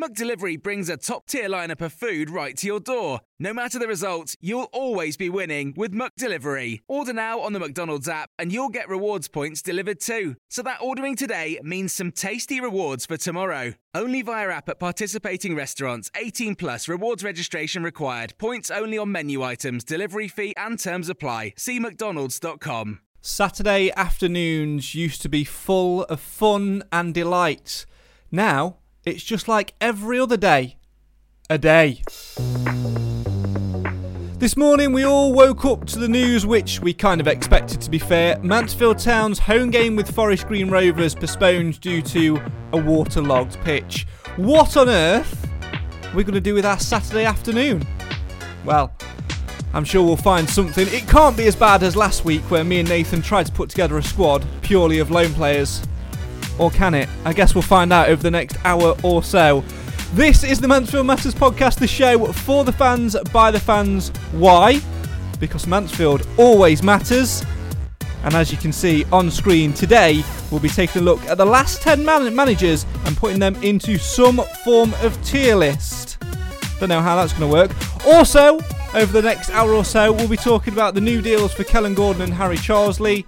McDelivery brings a top-tier lineup of food right to your door. No matter the result, you'll always be winning with McDelivery. Order now on the McDonald's app and you'll get rewards points delivered too. So that ordering today means some tasty rewards for tomorrow. Only via app at participating restaurants. 18 plus rewards registration required. Points only on menu items, delivery fee and terms apply. See mcdonalds.com. Saturday afternoons used to be full of fun and delight. Now, it's just like every other day. A day. This morning we all woke up to the news which we kind of expected to be fair. Mansfield Town's home game with Forest Green Rovers postponed due to a waterlogged pitch. What on earth are we going to do with our Saturday afternoon? Well, I'm sure we'll find something. It can't be as bad as last week where me and Nathan tried to put together a squad purely of lone players. Or can it? I guess we'll find out over the next hour or so. This is the Mansfield Matters podcast, the show for the fans, by the fans. Why? Because Mansfield always matters. And as you can see on screen today, we'll be taking a look at the last 10 man- managers and putting them into some form of tier list. Don't know how that's going to work. Also, over the next hour or so, we'll be talking about the new deals for Kellen Gordon and Harry Charsley,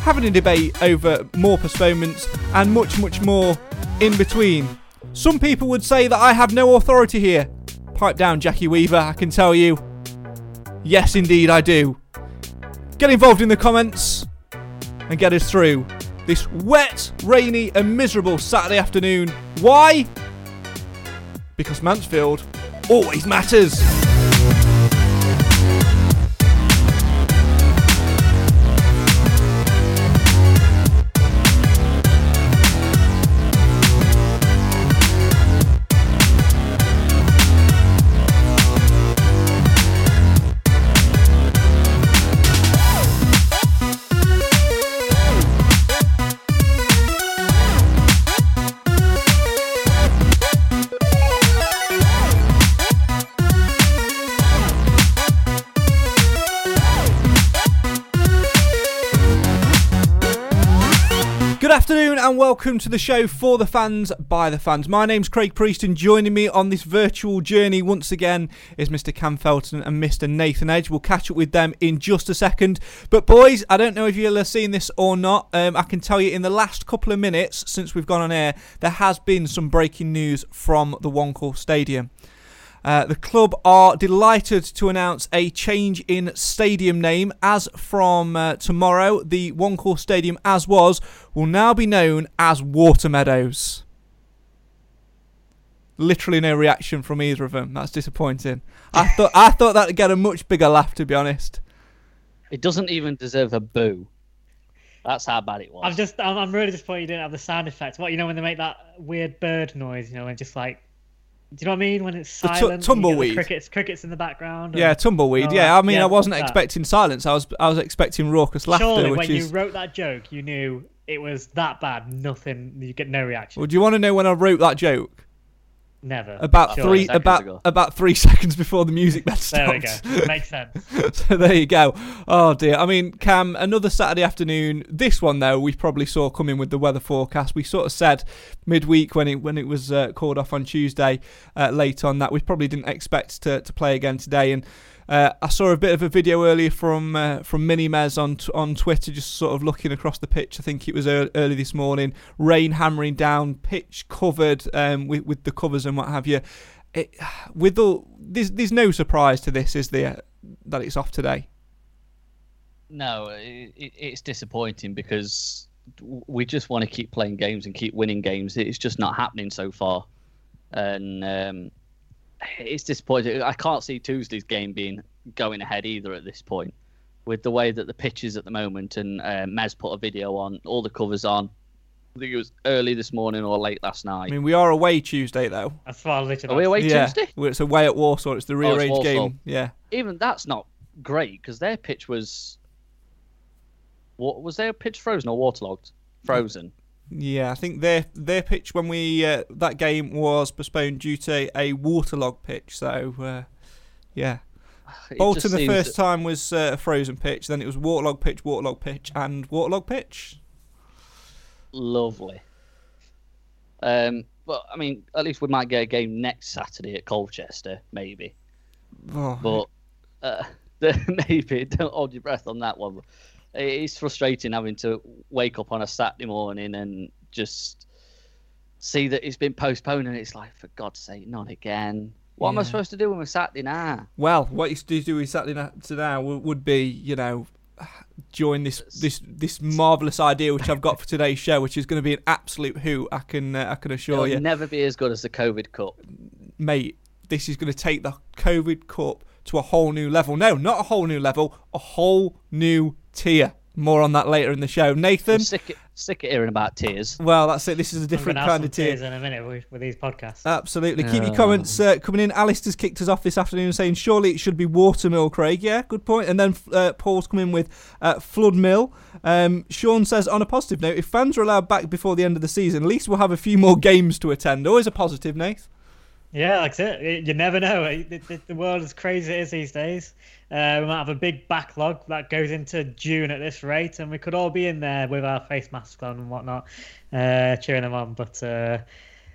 having a debate over more postponements, and much, much more in between. Some people would say that I have no authority here. Pipe down, Jackie Weaver, I can tell you. Yes, indeed, I do. Get involved in the comments and get us through this wet, rainy, and miserable Saturday afternoon. Why? Because Mansfield always matters. Afternoon and welcome to the show for the fans by the fans. My name's Craig Priest and joining me on this virtual journey once again is Mr. Cam Felton and Mr. Nathan Edge. We'll catch up with them in just a second. But boys, I don't know if you'll have seen this or not. Um, I can tell you in the last couple of minutes since we've gone on air, there has been some breaking news from the One Stadium. Uh, the club are delighted to announce a change in stadium name. As from uh, tomorrow, the One Call Stadium, as was, will now be known as Water Meadows. Literally no reaction from either of them. That's disappointing. I thought I thought that'd get a much bigger laugh, to be honest. It doesn't even deserve a boo. That's how bad it was. I'm just, I'm, I'm really disappointed you didn't have the sound effects. What you know when they make that weird bird noise, you know, and just like, do you know what I mean? When it's silent, and you get the tumbleweed. crickets, crickets in the background. Yeah, tumbleweed. Yeah. I mean, Yeah, I wasn't that. expecting silence. I was I was expecting raucous laughter, Surely, which when is. you wrote that joke, you knew it was that bad. Nothing. You get no reaction. Well, do you want to know when I wrote that joke? Never. About Surely. three seconds about ago. about three seconds before the music bed There we go. Makes sense. so there you go. Oh dear. I mean, Cam, another Saturday afternoon. This one though, we probably saw coming with the weather forecast. We sort of said midweek when it when it was uh, called off on Tuesday, uh, late on that we probably didn't expect to, to play again today. And uh, I saw a bit of a video earlier from uh, from Mini Mez on t- on Twitter, just sort of looking across the pitch. I think it was ear- early this morning. Rain hammering down, pitch covered um, with with the covers and what have you. It, with all there's there's no surprise to this, is there? That it's off today. No, it- it's disappointing because we just want to keep playing games and keep winning games. It's just not happening so far, and um, it's disappointing. I can't see Tuesday's game being going ahead either at this point, with the way that the pitch is at the moment. And uh, Mez put a video on, all the covers on. I think it was early this morning or late last night. I mean, we are away Tuesday though. That's what I literally. Are we away yeah, Tuesday? Well, it's away at Walsall. It's the Oh, it's rearranged Walsall. game. Yeah. Even that's not great because their pitch was. What was their pitch frozen or waterlogged? Frozen. Yeah, I think their their pitch when we uh, that game was postponed due to a waterlogged pitch. So uh, yeah, It Bolton the first time was uh, a frozen pitch, then it was waterlogged pitch, waterlogged pitch, and waterlogged pitch. lovely. Um, but I mean, at least we might get a game next Saturday at Colchester, maybe. Oh, But uh, maybe don't hold your breath on that one. It's frustrating having to wake up on a Saturday morning and just see that it's been postponed, and it's like, for God's sake, not again. What am I supposed to do with my Saturday now? well, what you do do with Saturday night to now would, would be, you know, join this this this marvelous idea which I've got for today's show, which is going to be an absolute hoot. I can uh, I can assure It'll you. never be as good as the COVID Cup. mate, this is going to take the COVID Cup to a whole new level. No, not a whole new level, a whole new tier. More on that later in the show. I'm Nathan, sick, sick of hearing about tears. well, that's it. This is a I'm different gonna have kind some of tier. tears in a minute with, with these podcasts. Absolutely. Keep your comments uh, coming in. Alistair's kicked us off this afternoon saying, surely it should be Watermill, Craig. Yeah, good point. And then uh, Paul's come in with uh, Flood Mill. Um, Sean says, on a positive note, if fans are allowed back before the end of the season, at least we'll have a few more games to attend. Always a positive, Nate. Yeah, that's it. You never know. The world is crazy as these days. Uh, we might have a big backlog that goes into June at this rate, and we could all be in there with our face masks on and whatnot, uh, cheering them on. But uh,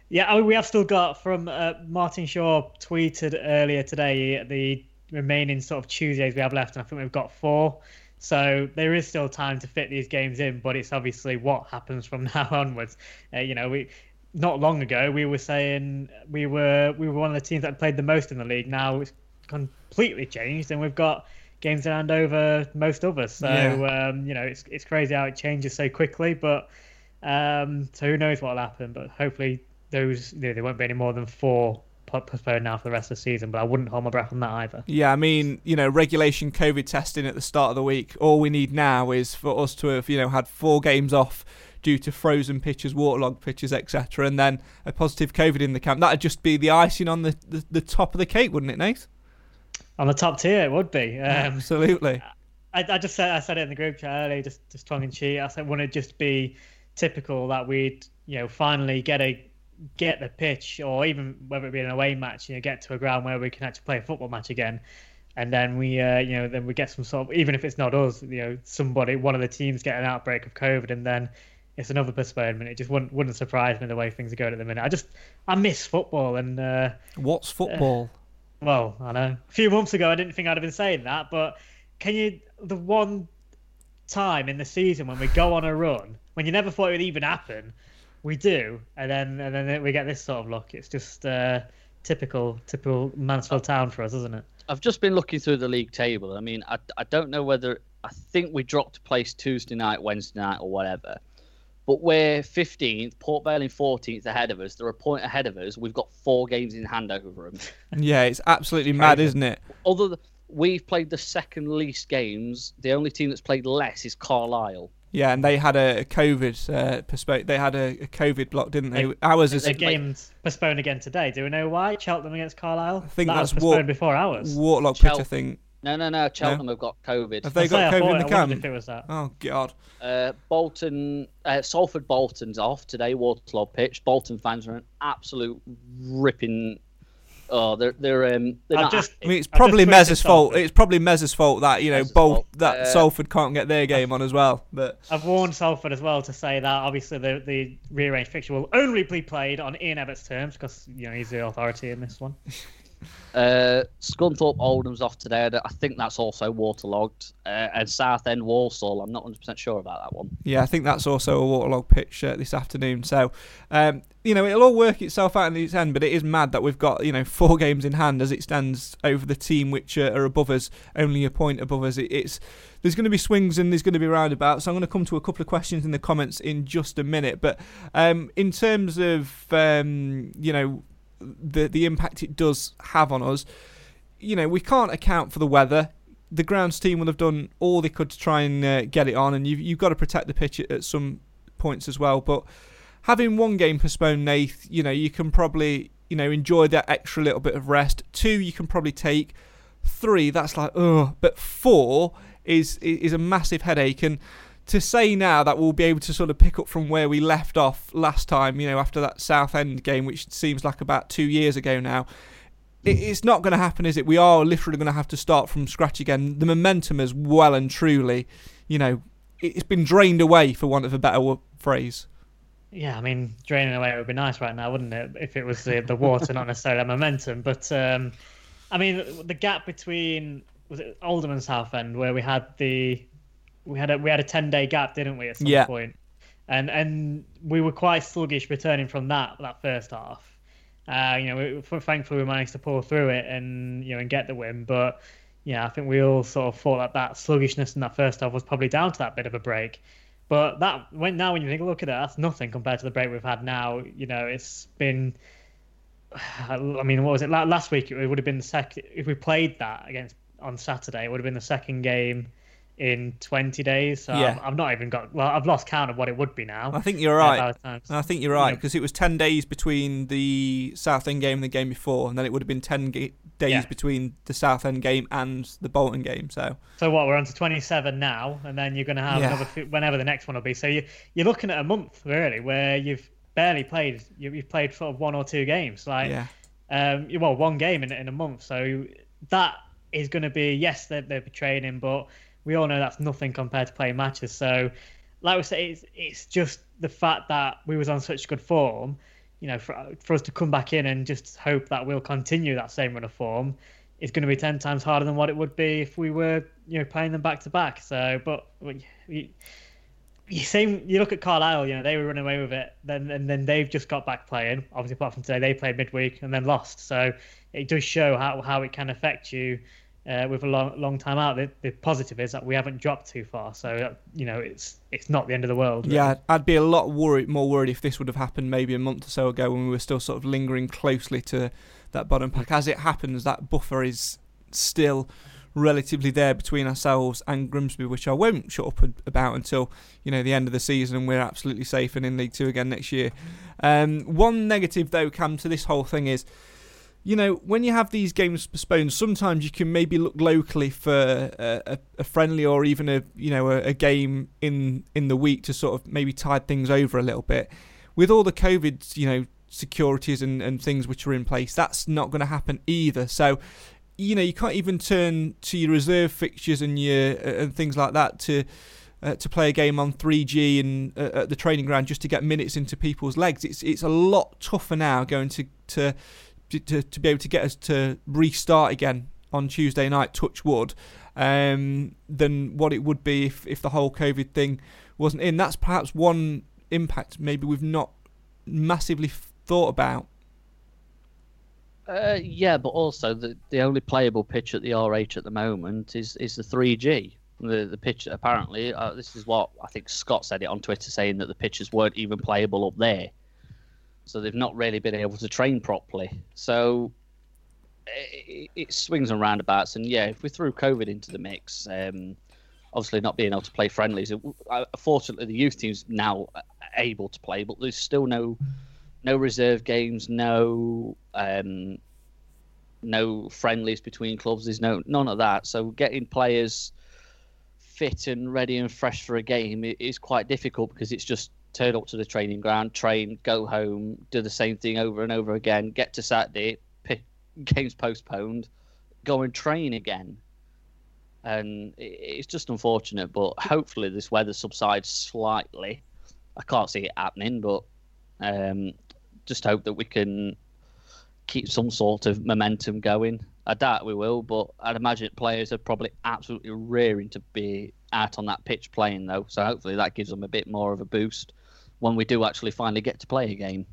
yeah, I mean, we have still got from uh, Martin Shaw tweeted earlier today the remaining sort of Tuesdays we have left, and I think we've got four. So there is still time to fit these games in, but it's obviously what happens from now onwards. Uh, you know, we not long ago we were saying we were we were one of the teams that played the most in the league. Now it's completely changed, and we've got games in hand over most others. So Yeah. um, you know, it's it's crazy how it changes so quickly. But um, so who knows what'll happen? But hopefully those you know, there won't be any more than four postponed now for the rest of the season. But I wouldn't hold my breath on that either. Yeah, I mean, you know, regulation COVID testing at the start of the week. All we need now is for us to have, you know, had four games off due to frozen pitches, waterlogged pitches, etc., and then a positive COVID in the camp. That'd just be the icing on the, the, the top of the cake, wouldn't it, Nate? On the top tier, it would be. Um, Absolutely. I, I just said I said it in the group chat earlier, just just tongue in cheek. I said, wouldn't it just be typical that we'd you know finally get a get the pitch, or even whether it be an away match, you know, get to a ground where we can actually play a football match again, and then we uh, you know then we get some sort of even if it's not us, you know, somebody one of the teams get an outbreak of COVID, and then it's another postponement. It just wouldn't wouldn't surprise me the way things are going at the minute. I just I miss football and. Uh, What's football? well, I know. A few months ago, I didn't think I'd have been saying that, but can you? The one time in the season when we go on a run, when you never thought it would even happen, we do, and then and then we get this sort of luck. It's just uh, typical, typical Mansfield Town for us, isn't it? I've just been looking through the league table. I mean, I, I don't know whether I think we dropped a place Tuesday night, Wednesday night, or whatever. But we're 15th, Port Vale in 14th ahead of us. They're a point ahead of us. We've got four games in hand over them. Yeah, it's absolutely mad, isn't it? Other th- we've played the second least games. The only team that's played less is Carlisle. Yeah, and they had a COVID uh, postpone. They had a, a COVID block, didn't they? They- Ours is The game's postponed again today. Do we know why? Cheltenham against Carlisle. I think that that's was postponed what- before ours. waterlogged Chel- pitch, I think. No, no, no. Cheltenham have got COVID. Have they I say, got I COVID thought- in the camp? if it was that. Oh God. Uh, Bolton, uh, Salford Bolton's off today. Waterloo pitch. Bolton fans are an absolute ripping. Oh, they're they're um they're I've not just- I mean, it's probably just Mez's fault. It's probably Mez's fault that you know Mez's both fault. that Uh, Salford can't get their game on as well. But I've warned Salford as well to say that obviously the, the rearranged fixture will only be played on Ian Everett's terms because you know he's the authority in this one. Uh, Scunthorpe Oldham's off today. I think that's also waterlogged. Uh, and Southend Walsall, I'm not 100% sure about that one. Yeah, I think that's also a waterlogged pitch uh, this afternoon. So, um, you know, it'll all work itself out in the end, but it is mad that we've got, you know, four games in hand as it stands over the team which uh, are above us, only a point above us. It, it's There's going to be swings and there's going to be roundabouts. So I'm going to come to a couple of questions in the comments in just a minute. But um, in terms of, um, you know, the the impact it does have on us. You know, we can't account for the weather. The grounds team will have done all they could to try and uh, get it on, and you've you've got to protect the pitch at, at some points as well. But having one game postponed, Nath, you know, you can probably you know enjoy that extra little bit of rest. Two, you can probably take. Three, that's like oh, but four is is a massive headache and to say now that we'll be able to sort of pick up from where we left off last time, you know, after that Southend game, which seems like about two years ago now, it's not going to happen, is it? We are literally going to have to start from scratch again. The momentum is well and truly, you know, it's been drained away, for want of a better phrase. Yeah, I mean, draining away would be nice right now, wouldn't it? If it was the, the water, not necessarily the momentum. But, um, I mean, the gap between was it Oldham Southend, where we had the we had a we had a ten day gap, didn't we, at some yeah. point? And and we were quite sluggish returning from that that first half. Uh, you know, we, thankfully we managed to pull through it and you know and get the win. But yeah, I think we all sort of thought that that sluggishness in that first half was probably down to that bit of a break. But that when now when you think look at it, that's nothing compared to the break we've had now. You know, it's been. I mean, what was it last week? It would have been the second if we played that against on Saturday. It would have been the second game in 20 days. So yeah. I've, I've, not even got, well, I've lost count of what it would be now. I think you're right. I think you're right because it was 10 days between the Southend game and the game before, and then it would have been 10 ga- days yeah. between the Southend game and the Bolton game. So, so what? We're on to 27 now, and then you're going to have yeah. another whenever the next one will be. So you, you're looking at a month really where you've barely played. You, have played sort of one or two games, like, yeah. um, well, one game in, in a month. So that is going to be yes, they're, they're training, but we all know that's nothing compared to playing matches. So, like we say, it's, it's just the fact that we was on such good form. You know, for, for us to come back in and just hope that we'll continue that same run of form is going to be ten times harder than what it would be if we were, you know, playing them back to back. So, but you, you same. You look at Carlisle. You know, they were running away with it. Then and then they've just got back playing. Obviously, apart from today, they played midweek and then lost. So it does show how how it can affect you uh, with a long long time out. The, the, positive is that we haven't dropped too far, so uh, you know it's it's not the end of the world. Really. Yeah, I'd be a lot worried, more worried if this would have happened maybe a month or so ago when we were still sort of lingering closely to that bottom pack. As it happens, that buffer is still relatively there between ourselves and Grimsby, which I won't shut up about until you know the end of the season and we're absolutely safe and in League Two again next year. Um, one negative though, come to this whole thing is you know, when you have these games postponed, sometimes you can maybe look locally for a, a, friendly or even a you know a, a, game in in the week to sort of maybe tide things over a little bit. With all the COVID, you know, securities and, and things which are in place, that's not going to happen either. So, you know, you can't even turn to your reserve fixtures and your and things like that to. Uh, to play a game on 3G and uh, at the training ground just to get minutes into people's legs, it's it's a lot tougher now going to to to, to be able to get us to restart again on Tuesday night, touch wood, um, than what it would be if, if the whole COVID thing wasn't in. That's perhaps one impact maybe we've not massively thought about. Uh, yeah, but also the the only playable pitch at the RH at the moment is is the 3G. The the pitch apparently uh, this is what I think Scott said it on Twitter saying that the pitches weren't even playable up there so they've not really been able to train properly. So it, it swings and roundabouts, and yeah, if we threw COVID into the mix, um, obviously not being able to play friendlies. Uh, fortunately, the youth team's now able to play, but there's still no no reserve games, no um, no friendlies between clubs. There's no none of that. So getting players fit and ready and fresh for a game is quite difficult because it's just turn up to the training ground, train, go home, do the same thing over and over again, get to Saturday, games postponed, go and train again. And it's just unfortunate, but hopefully this weather subsides slightly. I can't see it happening, but um, just hope that we can keep some sort of momentum going. I doubt we will, but I'd imagine players are probably absolutely rearing to be out on that pitch playing though. So hopefully that gives them a bit more of a boost when we do actually finally get to play a game.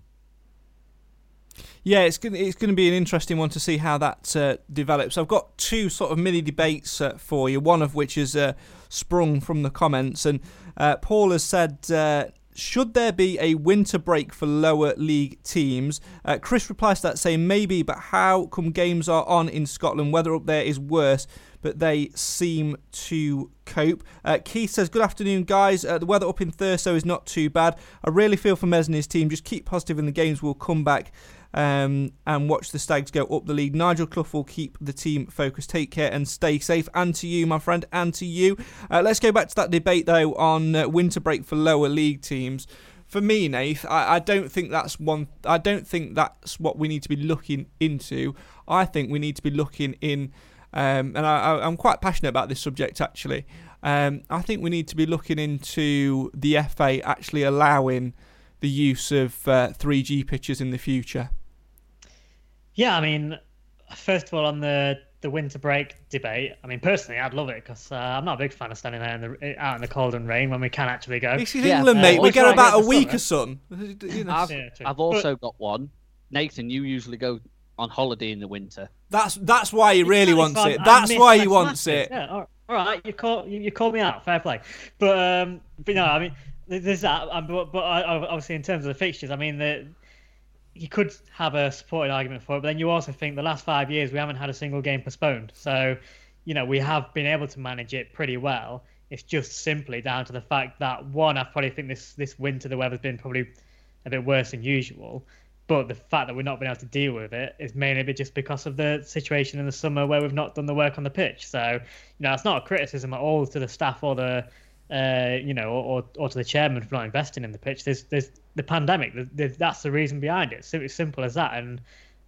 Yeah, it's going it's going to be an interesting one to see how that uh, develops. I've got two sort of mini debates uh, for you. One of which is uh, sprung from the comments, and uh, Paul has said. Uh, should there be a winter break for lower league teams? Uh, Chris replies to that saying maybe, but how come games are on in Scotland? Weather up there is worse but they seem to cope. Uh, Keith says, Good afternoon, guys. Uh, the weather up in Thurso is not too bad. I really feel for Mez and his team. Just keep positive and the games will come back. Um, and watch the Stags go up the league. Nigel Clough will keep the team focused. Take care and stay safe. And to you, my friend, and to you. Uh, let's go back to that debate, though, on uh, winter break for lower league teams for me, Nath, I, I, don't think that's one. I don't think that's what we need to be looking into. I think we need to be looking in um, and I, am quite passionate about this subject actually. Um, I think we need to be looking into the FA actually allowing the use of uh, 3G pitches in the future. Yeah, I mean, first of all, on the the winter break debate, I mean, personally, I'd love it because uh, I'm not a big fan of standing there in the, out in the cold and rain when we can actually go. This is yeah. England, uh, mate. we get about a week of sun. You know. I've, yeah, I've also but, got one. Nathan, you usually go on holiday in the winter. That's that's why he really wants it. That's why he wants it. Yeah, all right. You call you, you call me out. Fair play. But um, but no, I mean, there's that. Um, but, but obviously, in terms of the fixtures, I mean, the you could have a supporting argument for it, but then you also think the last five years we haven't had a single game postponed. So, you know, we have been able to manage it pretty well. It's just simply down to the fact that one, I probably think this this winter the weather's been probably a bit worse than usual. But the fact that we've not been able to deal with it is mainly just because of the situation in the summer where we've not done the work on the pitch. So, you know, it's not a criticism at all to the staff or the, uh, you know, or, or to the chairman for not investing in the pitch. There's, there's the pandemic. That's the reason behind it. So it's simple as that. And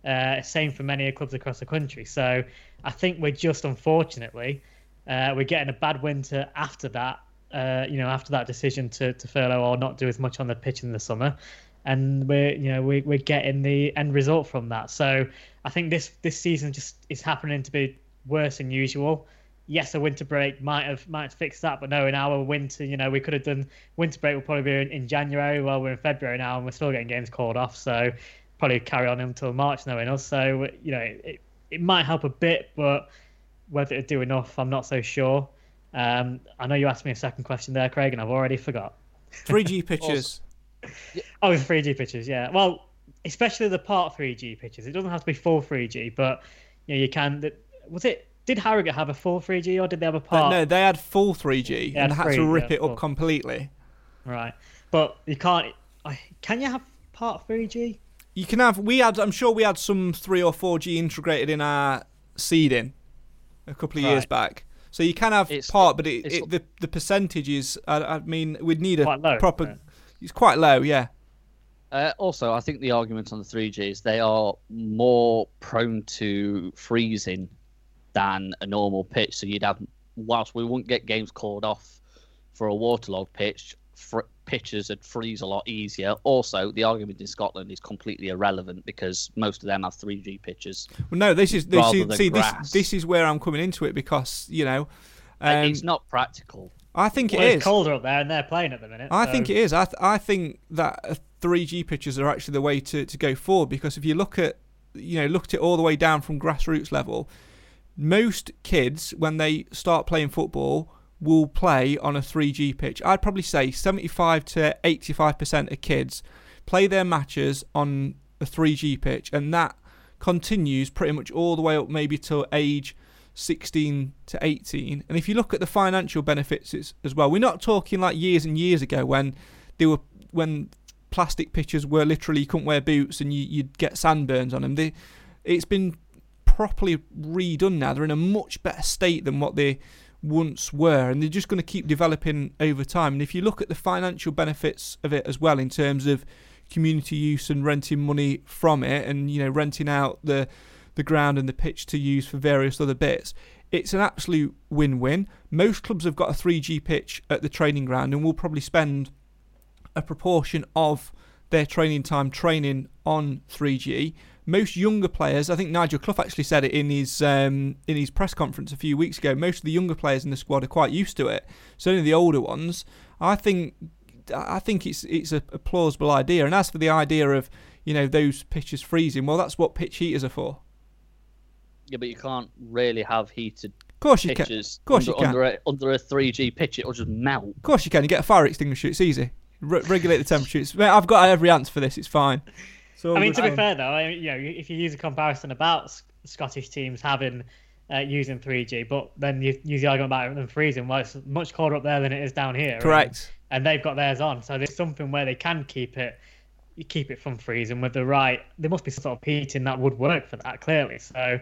uh, same for many clubs across the country. So I think we're just unfortunately uh, we're getting a bad winter after that. Uh, you know, after that decision to, to furlough or not do as much on the pitch in the summer, and we're you know we, we're getting the end result from that. So I think this this season just is happening to be worse than usual. Yes, a winter break might have might have fixed that, but no, in our winter, you know, we could have done winter break will probably be in, in January. Well, we're in February now, and we're still getting games called off. So probably carry on until March, knowing us. So you know, it it might help a bit, but whether it do enough, I'm not so sure. Um, I know you asked me a second question there, Craig, and I've already forgot. 3G pitches. Oh, 3G pitches, yeah. Well, especially the part 3G pitches. It doesn't have to be full 3G, but you know, you can. Was it? Did Harrogate have a full 3G or did they have a part? no, they had full 3G and had to rip yeah, it up full. completely. Right, but you can't. Can you have part 3G? You can have. We had. I'm sure we had some three or 4G integrated in our seeding a couple of right. years back. So you can have it's, part, but it, it, the the percentage is. I, I mean, we'd need a low, proper. It's quite low, yeah. Uh, also, I think the argument on the 3Gs, they are more prone to freezing than a normal pitch. So you'd have, whilst we wouldn't get games called off for a waterlogged pitch, fr- pitches would freeze a lot easier. Also, the argument in Scotland is completely irrelevant because most of them have 3G pitches. Well, no, this is this is, see this this is where I'm coming into it because you know um, it's not practical. I think well, it it's colder up there, and they're playing at the minute. I so. think it is. I th- I think that uh, 3G pitches are actually the way to, to go forward because if you look at you know looked at it all the way down from grassroots level, most kids when they start playing football will play on a 3G pitch. I'd probably say 75 to 85 percent of kids play their matches on a 3G pitch, and that continues pretty much all the way up maybe to age 16 to 18. And if you look at the financial benefits as well, we're not talking like years and years ago when they were when plastic pitchers were literally you couldn't wear boots and you, would get sandburns on them. They, it's been properly redone now. They're in a much better state than what they once were, and they're just going to keep developing over time. And if you look at the financial benefits of it as well, in terms of community use and renting money from it, and you know renting out the the ground and the pitch to use for various other bits. It's an absolute win win. Most clubs have got a 3G pitch at the training ground and will probably spend a proportion of their training time training on 3G. Most younger players, I think Nigel Clough actually said it in his um, in his press conference a few weeks ago. Most of the younger players in the squad are quite used to it. Certainly the older ones. I think I think it's it's a, a plausible idea. And as for the idea of you know those pitches freezing, well, that's what pitch heaters are for. Yeah, but you can't really have heated Of course you pitches can. Of course under, you can. under a under a 3G pitch. It'll just melt. Of course you can. You get a fire extinguisher. It's easy. Re- regulate the temperature. It's, mate, I've got every answer for this. It's fine. It's all I mean, to be fair though, I mean, you know, if you use a comparison about S- Scottish teams having uh, using 3G, but then you use the argument about them freezing, well, it's much colder up there than it is down here. and- Correct. And, they've got theirs on, so there's something where they can keep it, you keep it from freezing with the right. There must be some sort of heating that would work for that, clearly. So.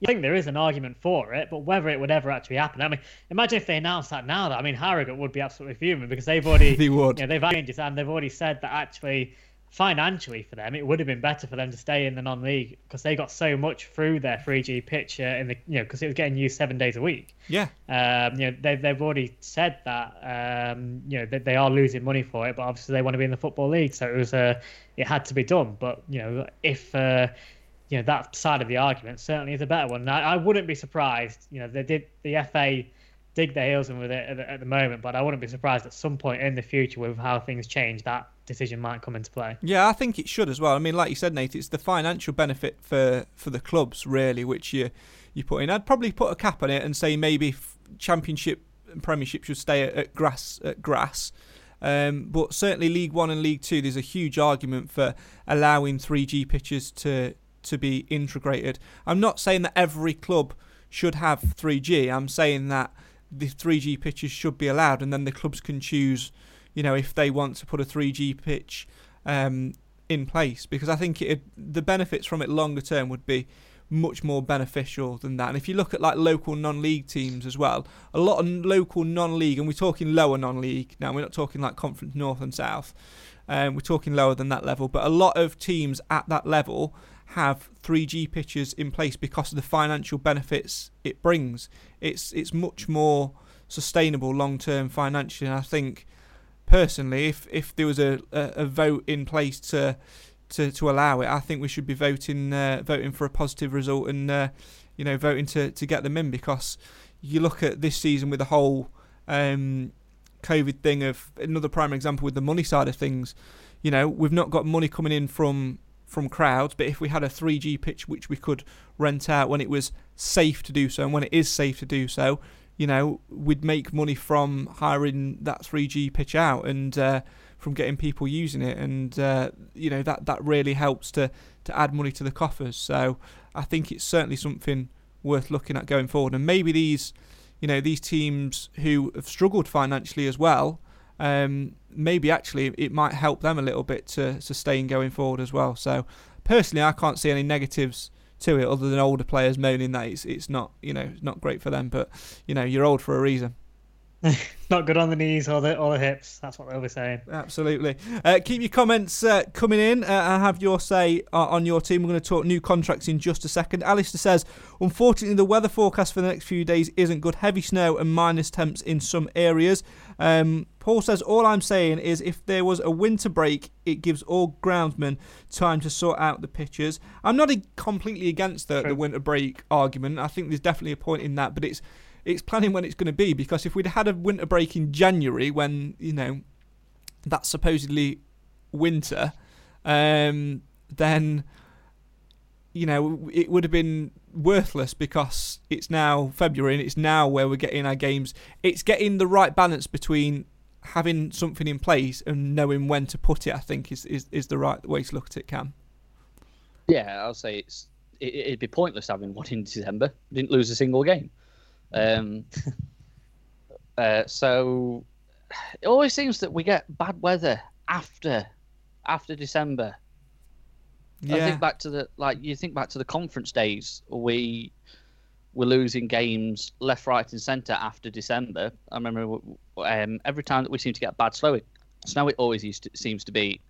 You think there is an argument for it, but whether it would ever actually happen, I mean, imagine if they announced that now. That I mean, Harrogate would be absolutely fuming because they've already They would. you know, they've had changes and they've already said that actually financially for them it would have been better for them to stay in the non-league because they got so much through their 3G pitch uh, in the you know because it was getting used seven days a week. Yeah. Um, you know they've they've already said that um, you know that they are losing money for it, but obviously they want to be in the football league, so it was uh, it had to be done. But you know if uh, you know that side of the argument certainly is a better one. I, I wouldn't be surprised. You know they did the FA dig their heels in with it at the, at the moment, but I wouldn't be surprised at some point in the future with how things change that decision might come into play. Yeah, I think it should as well. I mean, like you said, Nate, it's the financial benefit for, for the clubs really, which you you put in. I'd probably put a cap on it and say maybe Championship and Premiership should stay at, at grass at grass. Um, but certainly League One and League Two, there's a huge argument for allowing 3G pitches to to be integrated. I'm not saying that every club should have 3G. I'm saying that the 3G pitches should be allowed, and then the clubs can choose, you know, if they want to put a 3G pitch um, in place. Because I think it, the benefits from it longer term would be much more beneficial than that. And if you look at like local non-league teams as well, a lot of local non-league, and we're talking lower non-league now. We're not talking like Conference North and South. Um, we're talking lower than that level, but a lot of teams at that level have 3G pitches in place because of the financial benefits it brings. It's it's much more sustainable long term financially. And I think personally, if if there was a, a, a vote in place to to, to allow it, I think we should be voting uh, voting for a positive result and uh, you know voting to, to get them in because you look at this season with the whole um, COVID thing of another prime example with the money side of things. You know, we've not got money coming in from from crowds, but if we had a 3G pitch which we could rent out when it was safe to do so, and when it is safe to do so, you know, we'd make money from hiring that 3G pitch out and uh, from getting people using it, and uh, you know that that really helps to to add money to the coffers. So I think it's certainly something worth looking at going forward, and maybe these, you know, these teams who have struggled financially as well. Um, maybe actually it might help them a little bit to sustain going forward as well. So personally, I can't see any negatives to it other than older players moaning that it's it's not you know not great for them. But you know you're old for a reason. Not good on the knees or the or the hips. That's what they'll be saying. Absolutely. Uh, keep your comments uh, coming in uh, have your say uh, on your team. We're going to talk new contracts in just a second. Alistair says, unfortunately, the weather forecast for the next few days isn't good. Heavy snow and minus temps in some areas. Um, Paul says, all I'm saying is if there was a winter break, it gives all groundsmen time to sort out the pitches. I'm not e- completely against the, the winter break argument. I think there's definitely a point in that, but it's it's planning when it's going to be because if we'd had a winter break in January when you know that's supposedly winter, um, then you know it would have been worthless because it's now February and it's now where we're getting our games. It's getting the right balance between having something in place and knowing when to put it. I think is is, is the right way to look at it. Cam. Yeah, I'll say it's it, it'd be pointless having one in December. Didn't lose a single game. Um, uh, so it always seems that we get bad weather after after December. I think back to the like you think back to the conference days. We were losing games left, right, and centre after December. I remember um, every time that we seem to get bad snow, snow it always used to, seems to be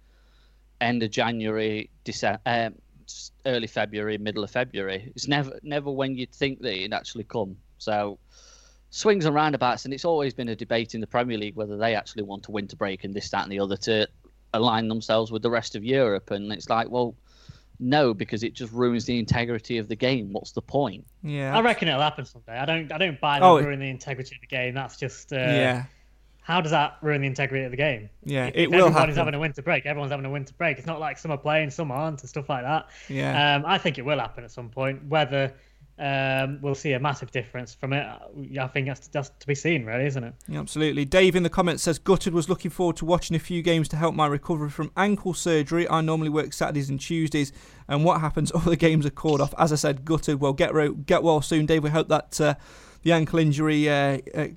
end of January, December, um, early February, middle of February. It's never never when you'd think that it'd actually come. So swings and roundabouts, and it's always been a debate in the Premier League whether they actually want a winter break and this, that, and the other to align themselves with the rest of Europe. And it's like, well, no, because it just ruins the integrity of the game. What's the point? Yeah. I reckon it'll happen someday. I don't. I don't buy that Oh, it- ruin the integrity of the game. That's just. Uh, yeah. How does that ruin the integrity of the game? Yeah, If- it if will everybody's happen. having a winter break. Everyone's having a winter break. It's not like some are playing, some aren't, and stuff like that. Yeah. Um, I think it will happen at some point. Whether um, we'll see a massive difference from it, I think that's, that's to be seen, really, isn't it? Yeah, Absolutely. Dave in the comments says Gutted was looking forward to watching a few games to help my recovery from ankle surgery. I normally work Saturdays and Tuesdays, and what happens? All the games are called off. As I said, Gutted. Well, get ro- get well soon, Dave. We hope that uh, the ankle injury uh, uh,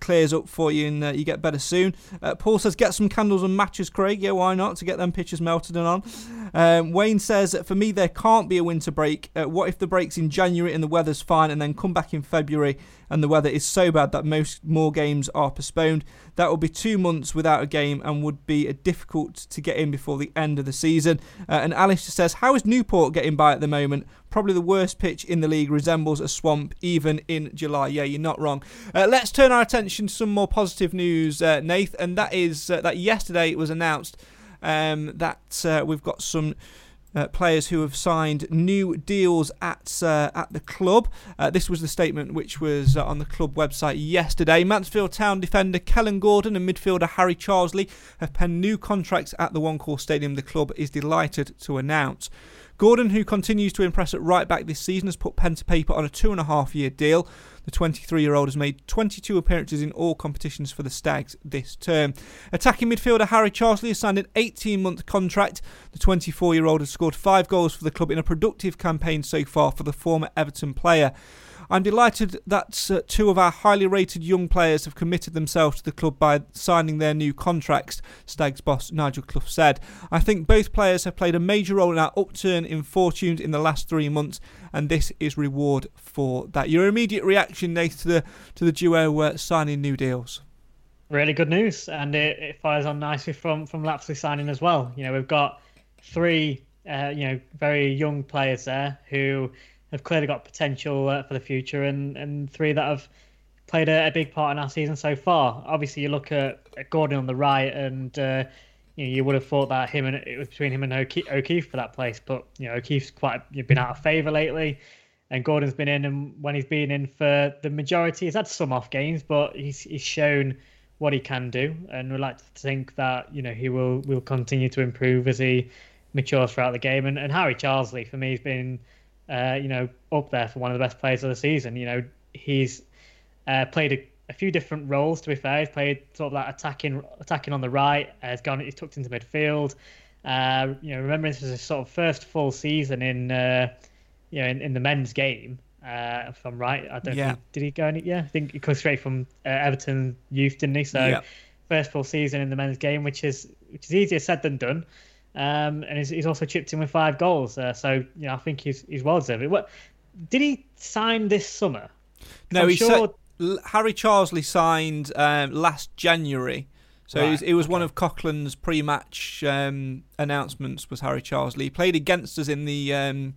clears up for you and uh, you get better soon. Uh, Paul says get some candles and matches, Craig. Yeah, why not? To get them pictures melted and on. Um, Wayne says for me there can't be a winter break. Uh, what if the break's in January and the weather's fine, and then come back in February and the weather is so bad that most more games are postponed? That would be two months without a game and would be uh, difficult to get in before the end of the season. Uh, and Alice says, how is Newport getting by at the moment? Probably the worst pitch in the league, resembles a swamp even in July. Yeah, you're not wrong. Uh, let's turn our attention to some more positive news, uh, Nath, and that is uh, that yesterday it was announced um, that uh, we've got some. Uh, players who have signed new deals at uh, at the club. Uh, this was the statement which was uh, on the club website yesterday. Mansfield Town defender Kellen Gordon and midfielder Harry Charsley have penned new contracts at the One Call Stadium. The club is delighted to announce. Gordon, who continues to impress at right back this season, has put pen to paper on a two and a half year deal. The 23 year old has made 22 appearances in all competitions for the Stags this term. Attacking midfielder Harry Charsley has signed an 18 month contract. The 24 year old has scored five goals for the club in a productive campaign so far for the former Everton player. I'm delighted that uh, two of our highly rated young players have committed themselves to the club by signing their new contracts, Stags boss Nigel Clough said. I think both players have played a major role in our upturn in fortunes in the last three months, and this is reward for that. Your immediate reaction, Nate, to the to the duo uh, signing new deals? Really good news, and it, it fires on nicely from from Lapslie signing as well. You know, we've got three, uh, you know, very young players there who have clearly got potential uh, for the future, and and three that have played a, a big part in our season so far. Obviously, you look at, at Gordon on the right, and uh, you know, you would have thought that him and it was between him and O'Ke- O'Keeffe for that place, but you know, O'Keeffe's quite you've been out of favour lately. And Gordon's been in, and when he's been in for the majority, he's had some off games, but he's he's shown what he can do, and we'd like to think that you know he will will continue to improve as he matures throughout the game. And, and Harry Charsley for me has been, uh, you know, up there for one of the best players of the season. You know, he's uh, played a, a few different roles. To be fair, he's played sort of that attacking attacking on the right. Uh, he's gone, he's tucked into midfield. Uh, you know, remember this was his sort of first full season in, uh, you know, in, in the men's game. Uh, if I'm right, I don't. Yeah. Think, did he go any? Yeah, I think he comes straight from uh, Everton youth, didn't he? So Yeah. first full season in the men's game, which is which is easier said than done. Um, and he's, he's also chipped in with five goals. Uh, so you know, I think he's he's well deserved. What did he sign this summer? No, I'm he sure. sa- Harry Charsley signed um, last January. So it was, it was one of Coughlan's pre-match um, announcements. Was Harry Charsley He played against us in the um,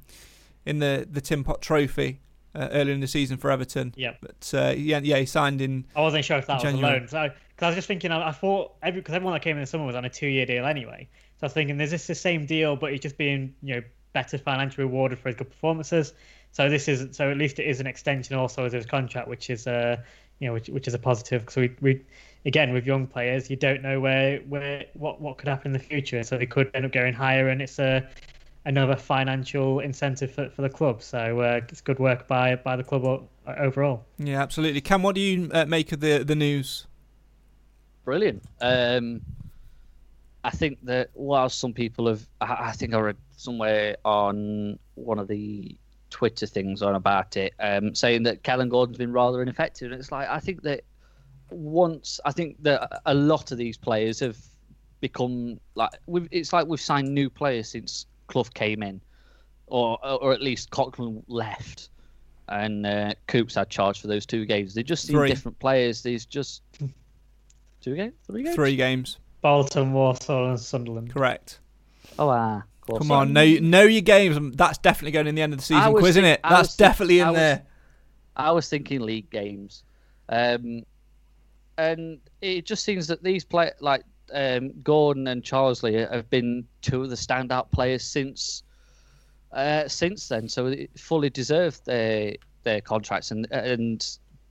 in the the Tim Pot Trophy uh, earlier in the season for Everton. Yep. But uh, yeah, yeah, he signed in. I wasn't sure if that January. was a loan. So, because I was just thinking, I, I thought every because everyone that came in the summer was on a two-year deal anyway. So I was thinking, is this the same deal, but he's just being you know better financially rewarded for his good performances? So this is so at least it is an extension also of his contract, which is uh you know which which is a positive. So we we again with young players, you don't know where where what what could happen in the future. So they could end up going higher, and it's a another financial incentive for, for the club. So uh, it's good work by by the club overall. Yeah, absolutely. Cam, what do you uh, make of the the news? Brilliant. Um, I think that while some people have, I, I think I read somewhere on one of the Twitter things on about it, um, saying that Kellen Gordon's been rather ineffective. And it's like, I think that once, I think that a lot of these players have become like, we've, it's like we've signed new players since Clough came in, or or at least Coughlan left. And uh, Coops had charge for those two games. They just seem different players. These just two games, three games. Three games, Bolton, Walsall, and Sunderland. correct. Oh, ah. of course. Come on, know know your games. That's definitely going in the end of the season was quiz, isn't it? I That's was think- definitely in I was- there. I was thinking league games, um, and it just seems that these play like um, Gordon and Charsley have been two of the standout players since uh, since then. So it fully deserved their their contracts, and and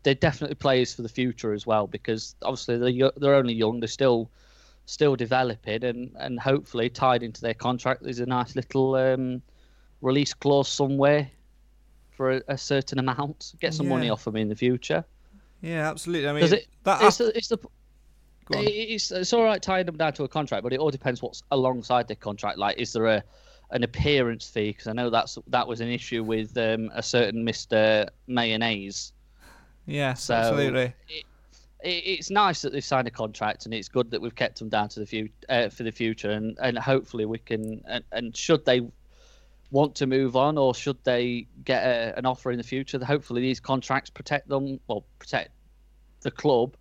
they're definitely players for the future as well. Because obviously they're they're only young, they're still still developing, and and hopefully tied into their contract there's a nice little um, release clause somewhere for a, a certain amount. Get some money Yeah. off them in the future. Yeah, absolutely. I mean, it? that it's, the, it's the. It's, it's all right tying them down to a contract, but it all depends what's alongside the contract. Like, is there a an appearance fee? Because I know that's that was an issue with um, a certain Mister Mayonnaise. yes, So absolutely. It, it's nice that they've signed a contract, and it's good that we've kept them down to the future uh, for the future, and, and hopefully we can. And, and should they want to move on, or should they get a, an offer in the future, hopefully these contracts protect them, well, protect the club,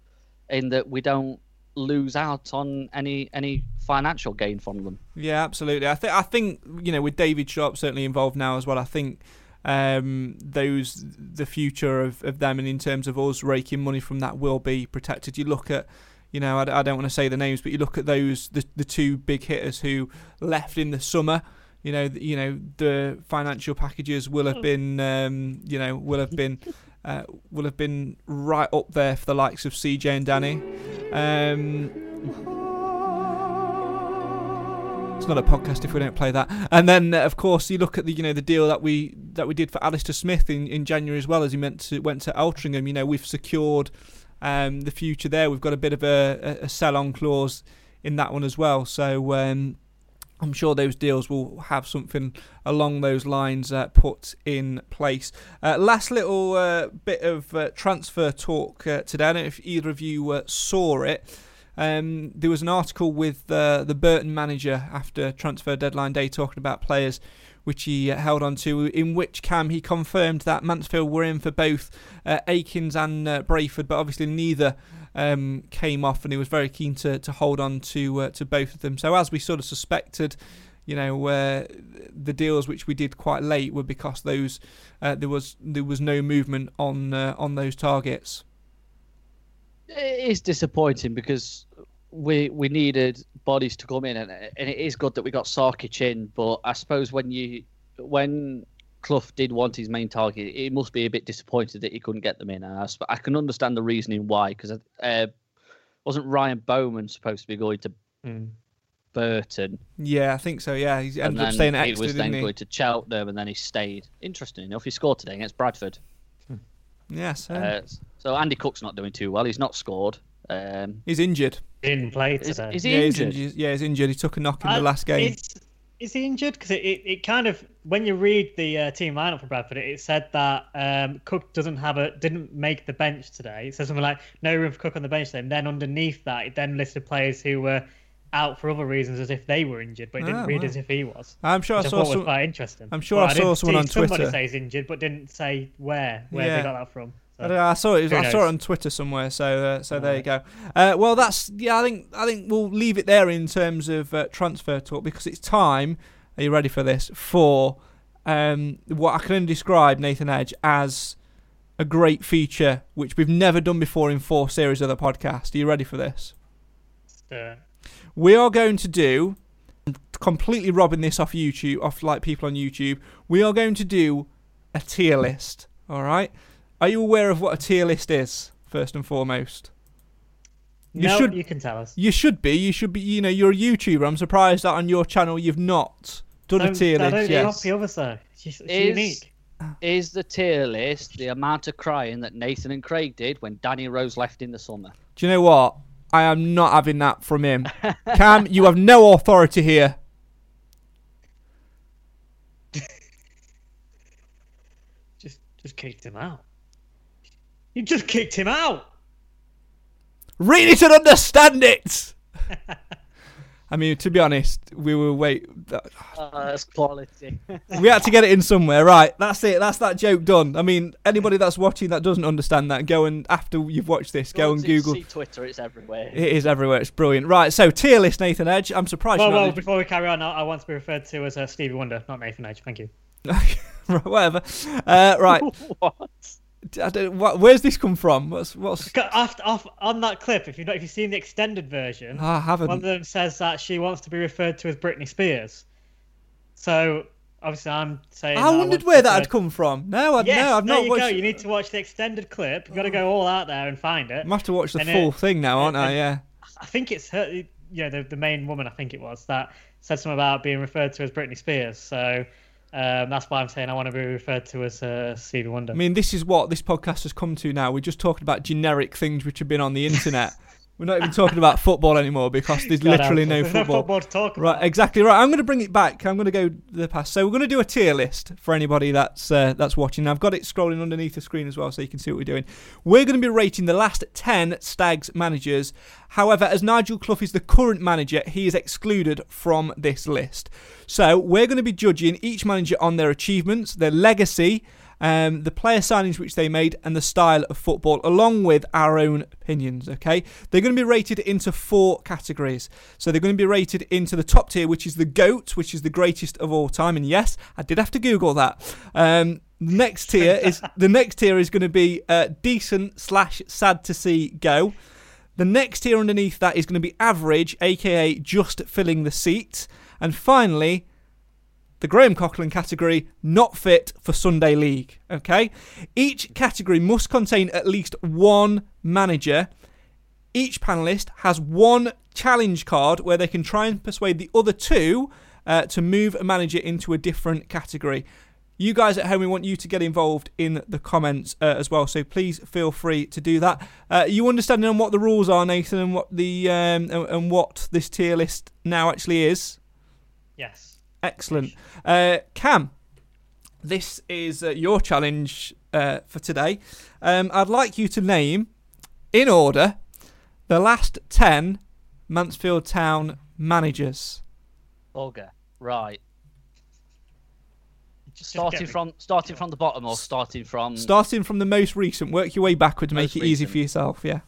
in that we don't lose out on any any financial gain from them. Yeah, absolutely. I think I think you know with David Sharp certainly involved now as well. I think um, those the future of, of them and in terms of us raking money from that will be protected. You look at you know I don't want to say the names, but you look at those the the two big hitters who left in the summer. You know, you know the financial packages will have been, um, you know, will have been, uh, will have been right up there for the likes of CJ and Danny. Um, it's not a podcast if we don't play that. And then, uh, of course, you look at the you know the deal that we that we did for Alistair Smith in, in January as well as he meant to went to Altrincham. You know, we've secured um, the future there. We've got a bit of a, a, a sell-on clause in that one as well. So. Um, I'm sure those deals will have something along those lines uh, put in place. Uh, last little uh, bit of uh, transfer talk uh, today. I don't know if either of you uh, saw it. Um, there was an article with the Burton manager after transfer deadline day talking about players which he uh, held on to, in which Cam he confirmed that Mansfield were in for both uh, Akins and uh, Brayford, but obviously neither um, came off, and he was very keen to, to hold on to to both of them. So as we sort of suspected, you know, uh, the deals which we did quite late were because those uh, there was there was no movement on uh, on those targets. It is disappointing because we we needed bodies to come in, and, and it is good that we got Sarkic in. But I suppose when you when Clough did want his main target, it must be a bit disappointed that he couldn't get them in. And I, I can understand the reasoning why, because uh, wasn't Ryan Bowman supposed to be going to Burton, Yeah, I think so. Yeah, he ended up staying at he Exeter, was then he? going to Cheltenham, and then he stayed. Interesting enough, he scored today against Bradford. Yes, uh, Uh, so Andy Cook's not doing too well. He's not scored. Um, he's injured. Didn't play today. is he yeah, he's injured? injured. Yeah, he's injured. He took a knock in the Uh, last game. Is, is he injured? Because it, it, it kind of when you read the uh, team lineup for Bradford, it, it said that um, Cook doesn't have a didn't make the bench today. It says something like no room for Cook on the bench. Then, then underneath that, it then listed players who were out for other reasons as if they were injured, but it didn't Ah, read wow. as if he was. I'm sure I Which I saw thought was some. quite interesting. I'm sure Well, I saw didn't someone on Twitter. say he's injured, but didn't say where where Yeah. they got that from. So, I, I saw it. who I saw it on Twitter somewhere. So, uh, so there you go. Uh, well, that's yeah. I think I think we'll leave it there in terms of uh, transfer talk because it's time. Are you ready for this? For um, what I can only describe Nathan Edge as a great feature, which we've never done before in four series of the podcast. Are you ready for this? uh, We are going to do completely robbing this off YouTube, off like people on YouTube. We are going to do a tier list. All right. Are you aware of what a tier list is? First and foremost, You no, should- you can tell us. you should be. You should be. You know, you're a YouTuber. I'm surprised that on your channel you've not done a Don't- tier I list. don't Yes. copy others though. It's, just, it's Is- unique. Is the tier list the amount of crying that Nathan and Craig did when Danny Rose left in the summer? Do you know what? I am not having that from him. Cam, you have no authority here. Just just kicked him out. You just kicked him out. Really it and understand it. I mean, to be honest, we were wait. Uh, that's quality. We had to get it in somewhere, right? That's it. That's that joke done. I mean, anybody that's watching that doesn't understand that, go and after you've watched this, go and Google. See Twitter, it's everywhere. It is everywhere. It's brilliant. Right. So tier list, Nathan Edge. I'm surprised. Well, you're well, before we carry on, I, I want to be referred to as uh, Stevie Wonder, not Nathan Edge. Thank you. right, whatever. Uh, right. what? I don't, what, where's this come from? What's what's? After, off, on that clip, if you've not, if you've seen the extended version, I haven't. one of them says that she wants to be referred to as Britney Spears. So obviously, I'm saying. I wondered to where that had come from. No, I, Yes, no, I've there not you watched. go. You need to watch the extended clip. You've got to go all out there and find it. I have to watch the And full it- thing now, aren't I? Yeah. I think it's her, you know, the, the main woman, I think it was, that said something about being referred to as Britney Spears. So um, that's why I'm saying I want to be referred to as uh, Stevie Wonder. I mean, this is what this podcast has come to now. We're just talking about generic things which have been on the internet. We're not even talking about football anymore because there's God, literally no football. football to talk Right, exactly right. I'm going to bring it back. I'm going to go the past. So we're going to do a tier list for anybody that's uh, that's watching. I've got it scrolling underneath the screen as well, so you can see what we're doing. We're going to be rating the last ten Stags managers. However, as Nigel Clough is the current manager, he is excluded from this list. So we're going to be judging each manager on their achievements, their legacy. Um, the player signings which they made and the style of football, along with our own opinions. Okay, they're going to be rated into four categories. So they're going to be rated into the top tier, which is the GOAT, which is the greatest of all time. And yes, I did have to Google that. Um, the next tier is the next tier is going to be uh, decent slash sad to see go. The next tier underneath that is going to be average, aka just filling the seat. And finally, the Graham Coughlan category, not fit for Sunday League. Okay? Each category must contain at least one manager. Each panelist has one challenge card where they can try and persuade the other two uh, to move a manager into a different category. You guys at home, we want you to get involved in the comments uh, as well. So please feel free to do that. Uh, you understanding on what the rules are, Nathan, and what the um, and, and what this tier list now actually is? Yes. Excellent. Uh, Cam, this is uh, your challenge uh, for today. Um, I'd like you to name, in order, the last 10 Mansfield Town managers. Olga. Right. Starting from starting from the bottom or starting from Starting from the most recent, work your way backward to make Most it easy recent. for yourself. Yeah.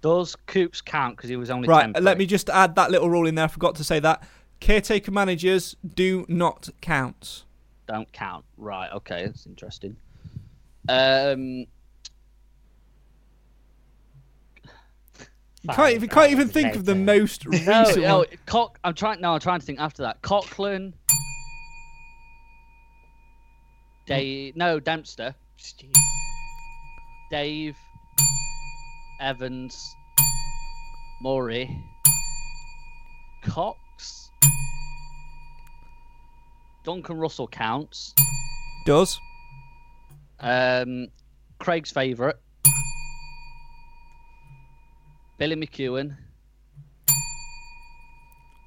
does Coops count because he was only Right, temporary? let me just add that little rule in there. I forgot to say that. Caretaker managers do not count. don't count. Right. Okay, that's interesting. Um, You can't, you can't even think of the most no, recent no, one. Cock. I'm trying. No, I'm trying to think after that. Coughlan. Dave. No, Dempster. Jeez. Dave. Evans. Murray. Cox. Duncan Russell counts. Does. Um, Craig's favourite. Billy McEwen.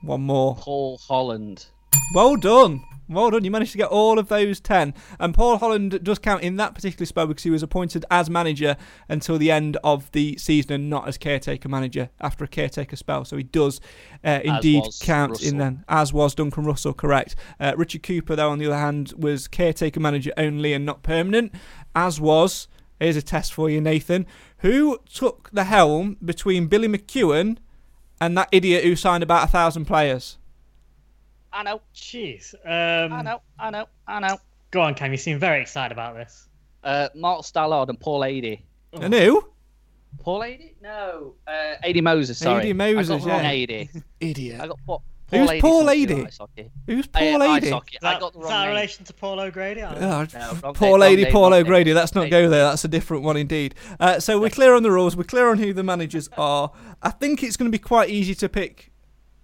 One more. Paul Holland. Well done. Well done. You managed to get all of those 10. And Paul Holland does count in that particular spell because he was appointed as manager until the end of the season and not as caretaker manager after a caretaker spell. So he does uh, indeed count Russell. in then, as was Duncan Russell, correct. Uh, Richard Cooper, though, on the other hand, was caretaker manager only and not permanent, as was, here's a test for you, Nathan, who took the helm between Billy McEwen and that idiot who signed about a thousand players. I know. Jeez. Um, I know. I know. I know. Go on, Cam. You seem very excited about this. Uh, Mark Stallard and Paul Ady. And who? Paul Ady? No. Uh, Ady Moses. Sorry. Ady Moses, I got wrong yeah. Ady. Idiot. I got Paul. Who's Paul from Ady? ice. Who's Uh, Paul ice Ady? hockey. Is I got the wrong is that a name. relation to Paul O'Grady? I know. Oh, No, wrong Paul name, wrong Lady, Paul wrong name. O'Grady. Let's not go there. That's a different one indeed. Uh, so we're clear on the rules. We're clear on who the managers are. I think it's going to be quite easy to pick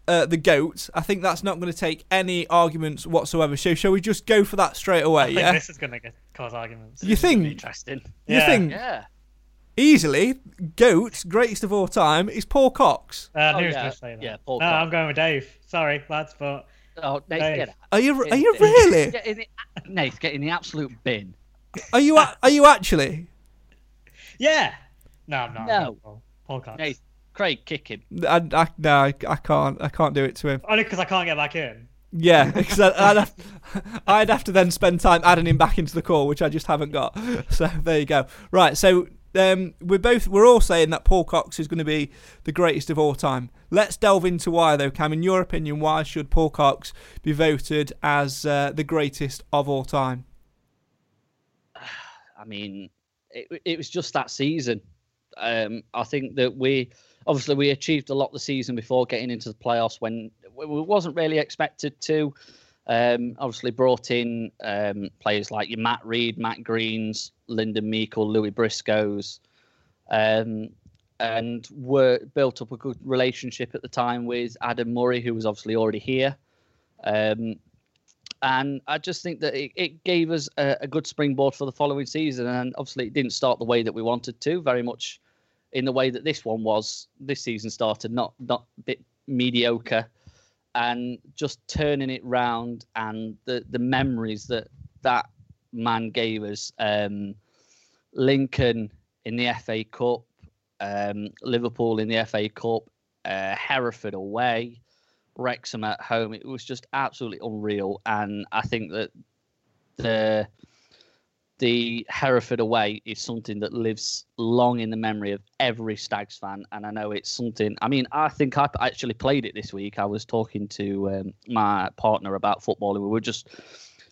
uh, the goat. I think that's not going to take any arguments whatsoever. So shall we just go for that straight away? I think yeah. this is going to cause arguments. You think? Interesting. You Yeah. think Yeah. easily goat greatest of all time is Paul Cox? Uh, Oh, who's yeah. going to say that? Yeah, Paul No, Cox. I'm going with Dave. Sorry, lads, but Oh, Nate, Dave. get out. Are you? Are you really? Get in the, Nate, get in the absolute bin. Are you? Are you actually? yeah. No, I'm not. No. Paul, Paul Cox. Nate, Craig, kick him. I, I, no, I, I can't. I can't do it to him. Only because I can't get back in. Yeah, because I'd have, I'd have to then spend time adding him back into the call, which I just haven't got. So there you go. Right, so um, we're both we're all saying that Paul Cox is going to be the greatest of all time. Let's delve into why, though, Cam. In your opinion, why should Paul Cox be voted as uh, the greatest of all time? I mean, it, it was just that season. Um, I think that we obviously we achieved a lot the season before getting into the playoffs when we wasn't really expected to. Um, obviously brought in um, players like your Matt Rhead, Matt Greens, Lyndon Meikle, Louis Briscoes, um, and were built up a good relationship at the time with Adam Murray, who was obviously already here. Um, and I just think that it, it gave us a, a, good springboard for the following season. And obviously, it didn't start the way that we wanted to, very much in the way that this one was. This season started not not bit mediocre, and just turning it round and the the memories that that man gave us. Um, Lincoln in the FA Cup, um, Liverpool in the FA Cup, uh, Hereford away. Wrexham at home. It was just absolutely unreal, and I think that the the Hereford away is something that lives long in the memory of every Stags fan, and I know it's something. I mean, I think I actually played it this week. I was talking to um, my partner about football, and we were just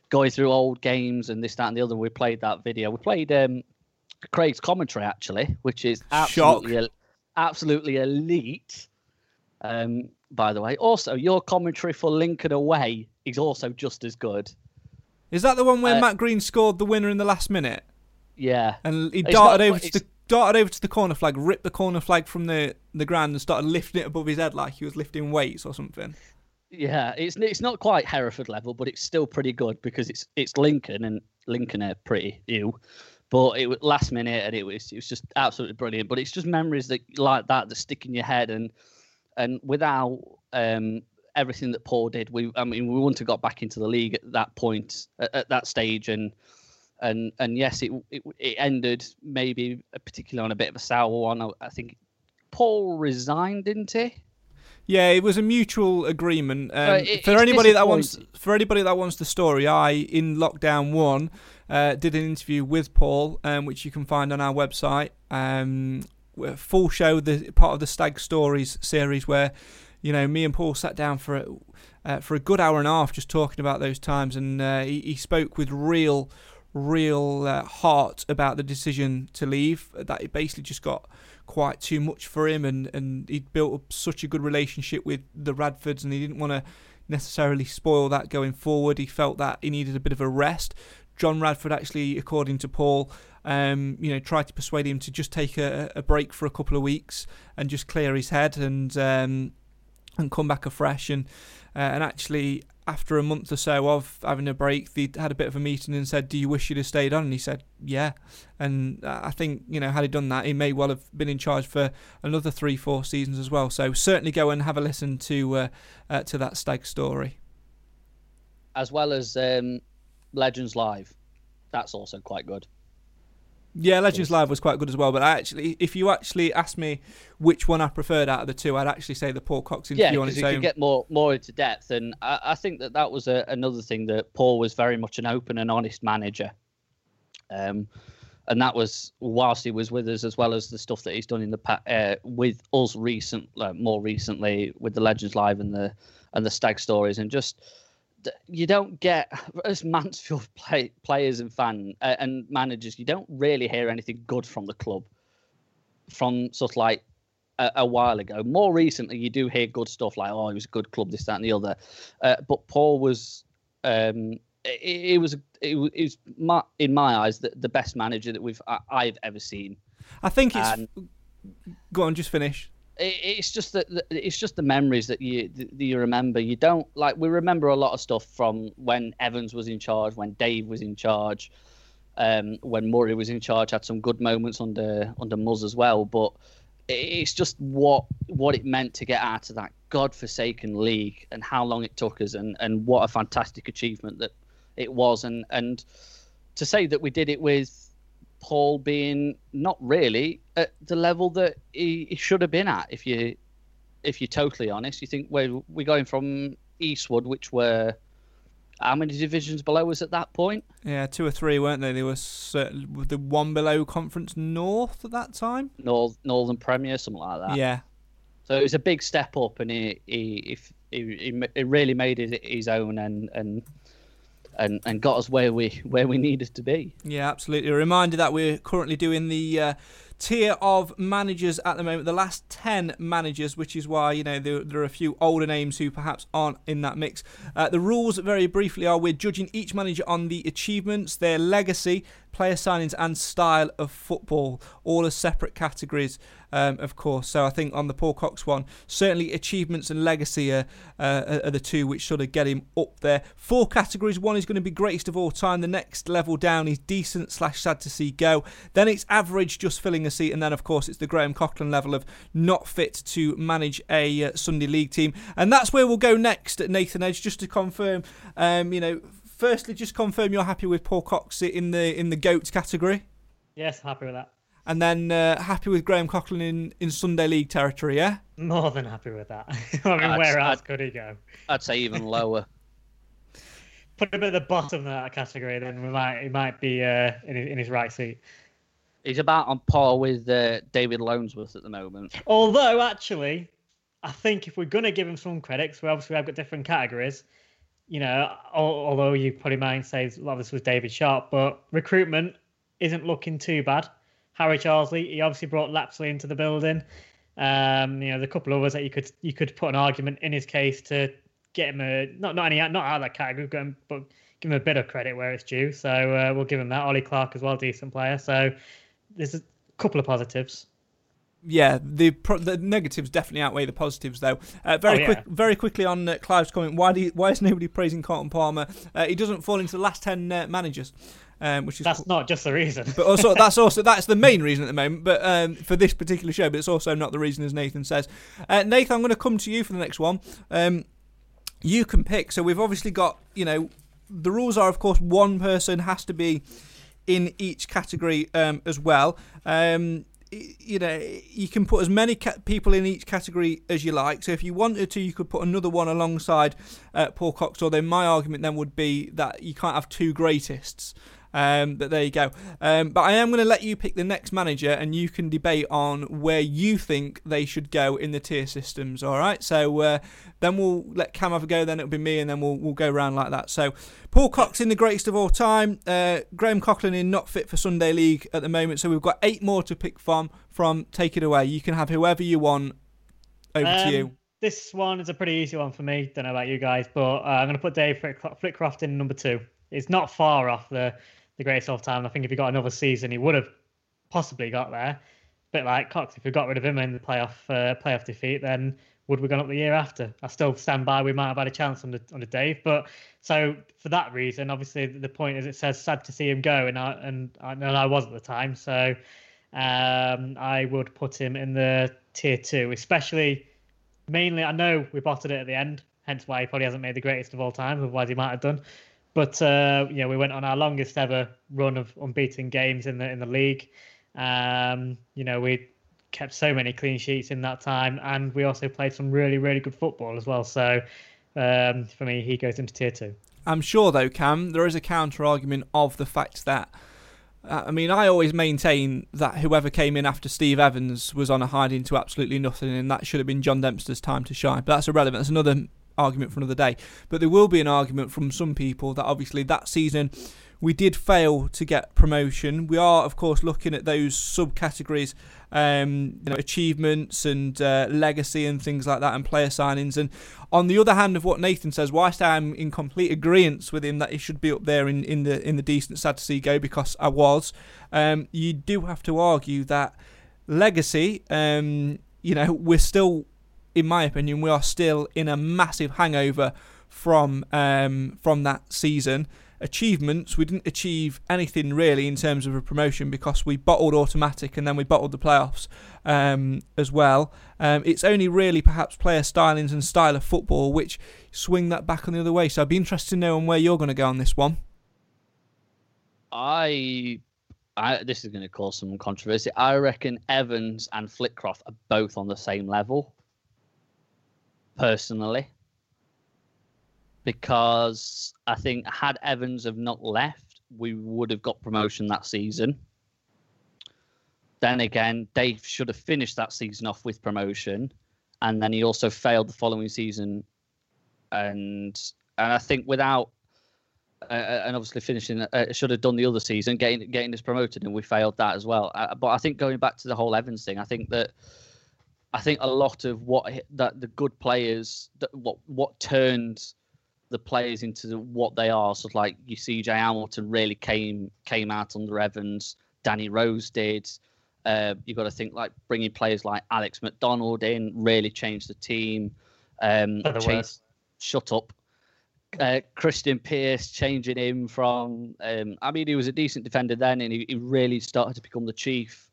going through old games and this, that, and the other. We played that video. We played um, Craig's commentary actually, which is absolutely, absolutely elite. Um, by the way. Also, your commentary for Lincoln away is also just as good. Is that the one where uh, Matt Green scored the winner in the last minute? Yeah. And he darted not, over to the darted over to the corner flag, ripped the corner flag from the the ground, and started lifting it above his head like he was lifting weights or something. Yeah, it's it's not quite Hereford level, but it's still pretty good because it's it's Lincoln and Lincoln are pretty ew. But it was last minute and it was it was just absolutely brilliant. But it's just memories that like that that stick in your head and and without um, everything that Paul did, we I mean we wouldn't have got back into the league at that point at, at that stage, and and and yes, it, it, it ended maybe particularly on a bit of a sour one. I, I think Paul resigned, didn't he? Yeah, it was a mutual agreement. Um, it, for anybody that wants, for anybody that wants the story, I in lockdown one uh, did an interview with Paul, um, which you can find on our website. Um, full show, the part of the Stag Stories series, where you know me and Paul sat down for a, uh, for a good hour and a half just talking about those times, and uh, he, he, spoke with real, real uh, heart about the decision to leave. That it basically just got quite too much for him, and and he'd built up such a good relationship with the Radfords, and he didn't want to necessarily spoil that going forward. He felt that he needed a bit of a rest. John Radford actually, according to Paul, um, you know, tried to persuade him to just take a, a, break for a couple of weeks and just clear his head and um, and come back afresh. And uh, and actually, after a month or so of having a break, they had a bit of a meeting and said, "Do you wish you'd have stayed on?" And he said, "Yeah." And I think you know, had he done that, he may well have been in charge for another three, four seasons as well. So certainly go and have a listen to uh, uh, to that stag story, as well as um, Legends Live. That's also quite good. Yeah, Legends Live was quite good as well. But I actually, if you actually asked me which one I preferred out of the two, I'd actually say the Paul Cox interview yeah, on its you own. could get more more into depth, and I, I think that that was a, another thing that Paul was very much an open and honest manager. Um, and that was whilst he was with us, as well as the stuff that he's done in the uh, with us recent, uh, more recently with the Legends Live and the and the Stag Stories, and just you don't get as Mansfield play, players and fan uh, and managers. You don't really hear anything good from the club from sort of like a, a, while ago. More recently, you do hear good stuff like, "Oh, it was a good club, this, that, and the other." Uh, but Paul was, um, it, it, was, it, was my, in my eyes the, the best manager that we've I, have ever seen. I think it's. And, go on, just finish it's just that it's just the memories that you that you remember. You don't like we remember a lot of stuff from when Evans was in charge, when Dave was in charge, um, when Murray was in charge. Had some good moments under under Muzz as well, but it's just what what it meant to get out of that godforsaken league and how long it took us and and what a fantastic achievement that it was and and to say that we did it with Paul being not really at the level that he, he should have been at. If you if you're totally honest, you think we're we're going from Eastwood, which were how many divisions below us at that point? Yeah, two or three, weren't they? They were the one below Conference North at that time. North Northern Premier, something like that. Yeah. So it was a big step up, and he he he, he, he really made it his own, and and and, and got us where we where we needed to be. Yeah, absolutely. A reminder that we're currently doing the uh, tier of managers at the moment, the last 10 managers, which is why, you know, there, there are a few older names who perhaps aren't in that mix. Uh, the rules, very briefly, are we're judging each manager on the achievements, their legacy, player signings, and style of football, all as separate categories um, of course. So I think on the Paul Cox one, certainly achievements and legacy are, uh, are the two which sort of get him up there. Four categories. One is going to be greatest of all time. The next level down is decent slash sad to see go. Then it's average, just filling a seat, and then of course it's the Graham Coughlan level of not fit to manage a uh, Sunday League team, and that's where we'll go next. Nathan Edge, just to confirm, um, you know. Firstly, just confirm you're happy with Paul Cox in the in the goats category. Yes, happy with that. And then uh, happy with Graham Coughlan in, in Sunday League territory, yeah? More than happy with that. I mean, I'd, where else I'd, could he go? I'd say even lower. Put him at the bottom of that category, then we might he might be uh, in, his, in his right seat. He's about on par with uh, David Holdsworth at the moment. Although, actually, I think if we're going to give him some credits, because we obviously have got different categories, you know, although you probably might say a lot of this was David Sharp, but recruitment isn't looking too bad. Harry Charsley, He obviously brought Lapslie into the building. Um, you know, the couple of others that you could you could put an argument in his case to get him a not not any not out of that category, but give him a bit of credit where it's due. So uh, we'll give him that. Ollie Clark as well, decent player. So there's a couple of positives. Yeah, the pro- the negatives definitely outweigh the positives, though. Uh, very oh, yeah. quick, very quickly on uh, Clive's comment. Why do you, why is nobody praising Carlton Palmer? Uh, he doesn't fall into the last ten uh, managers um, which is that's not just the reason. but also that's also that's the main reason at the moment. But um, for this particular show, but it's also not the reason, as Nathan says. Uh, Nathan, I'm going to come to you for the next one. Um, you can pick. So we've obviously got you know the rules are of course one person has to be in each category um, as well. Um, you know, you can put as many ca- people in each category as you like. So if you wanted to, you could put another one alongside uh, Paul Cox. Although my argument then would be that you can't have two greatests. Um, but there you go. Um, but I am going to let you pick the next manager, and you can debate on where you think they should go in the tier systems. All right. So uh, then we'll let Cam have a go. Then it'll be me, and then we'll we'll go around like that. So Paul Cox in the greatest of all time. Uh, Graham Coughlan in not fit for Sunday League at the moment. So we've got eight more to pick from. From take it away. You can have whoever you want. Over um, to you. This one is a pretty easy one for me. Don't know about you guys, but uh, I'm going to put Dave Flitcroft in number two. It's not far off the the greatest of all time. I think if he got another season, he would have possibly got there. Bit like Cox, if we got rid of him in the playoff uh, playoff defeat, then would we gone up the year after? I still stand by. We might have had a chance on the on the Dave, but so for that reason, obviously the point is it says sad to see him go, and I and I, and I was at the time, so um, I would put him in the tier two, especially mainly. I know we bottled it at the end, hence why he probably hasn't made the greatest of all time. Otherwise, he might have done. But uh, yeah, we went on our longest ever run of unbeaten games in the in the league. Um, you know, we kept so many clean sheets in that time, and we also played some really really good football as well. So um, for me, he goes into tier two. I'm sure though, Cam, there is a counter argument of the fact that. Uh, I mean, I always maintain that whoever came in after Steve Evans was on a hiding to absolutely nothing, and that should have been John Dempster's time to shine. But that's irrelevant. That's another argument for another day. But there will be an argument from some people that obviously that season we did fail to get promotion. We are, of course, looking at those subcategories, um, you know, achievements and uh, legacy and things like that, and player signings. And on the other hand of what Nathan says, whilst I'm in complete agreement with him that he should be up there in, in the in the decent sad to see go because I was, um, you do have to argue that legacy. Um, you know, we're still in my opinion, we are still in a massive hangover from um, from that season. Achievements, we didn't achieve anything really in terms of a promotion because we bottled automatic and then we bottled the playoffs um, as well. Um, it's only really perhaps player stylings and style of football which swing that back on the other way. So I'd be interested to know where you're going to go on this one. I I, this is going to cause some controversy. I reckon Evans and Flitcroft are both on the same level personally, because I think had Evans have not left, we would have got promotion that season. Then again, Dave should have finished that season off with promotion, and then he also failed the following season. And and I think without uh, and obviously finishing uh, should have done the other season, getting getting us promoted, and we failed that as well. Uh, but I think going back to the whole Evans thing, I think that I think a lot of what that the good players that what what turned the players into what they are. So like you see, Jay Hamilton really came came out under Evans. Danny Rose did. Uh, you got to think like bringing players like Alex McDonald in really changed the team. Um, changed, shut up. Uh, Krystian Pearce changing him from. Um, I mean, he was a decent defender then, and he, he really started to become the chief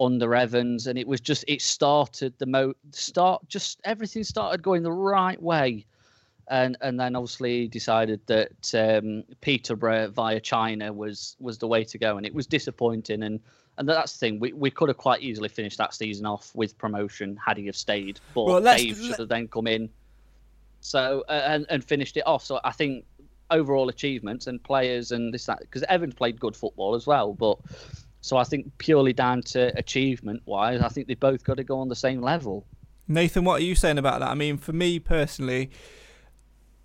under Evans, and it was just it started the mo start just everything started going the right way and and then obviously decided that um, Peterborough via China was was the way to go, and it was disappointing. And and that's the thing, we, we could have quite easily finished that season off with promotion had he have stayed, but well, Dave should have then come in, so uh, and and finished it off. So I think overall achievements and players and this that because Evans played good football as well, but. So I think purely down to achievement wise, I think they've both got to go on the same level. Nathan, what are you saying about that? I mean, for me personally,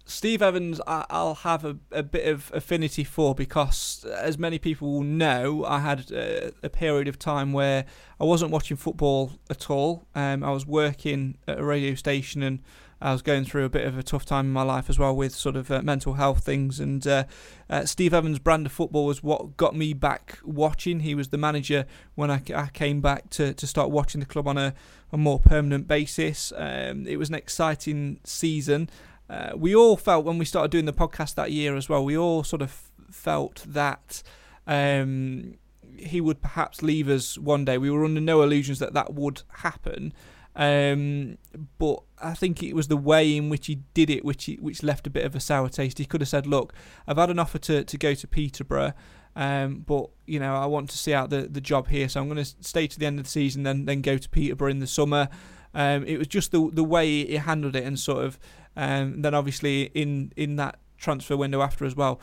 Steve Evans, I, will have a, a, bit of affinity for because, as many people will know, I had a, a period of time where I wasn't watching football at all. Um, I was working at a radio station and I was going through a bit of a tough time in my life as well with sort of uh, mental health things. And uh, uh, Steve Evans' brand of football was what got me back watching. He was the manager when I, I came back to, to start watching the club on a, a more permanent basis. Um, it was an exciting season. Uh, we all felt when we started doing the podcast that year as well, we all sort of felt that um, he would perhaps leave us one day. We were under no illusions that that would happen. Um, but I think it was the way in which he did it which he, which left a bit of a sour taste. He could have said, "Look, I've had an offer to, to go to Peterborough, um, but you know I want to see out the, the job here, so I'm going to stay to the end of the season, then then go to Peterborough in the summer." Um, it was just the the way he handled it and sort of um, then obviously in in that transfer window after as well,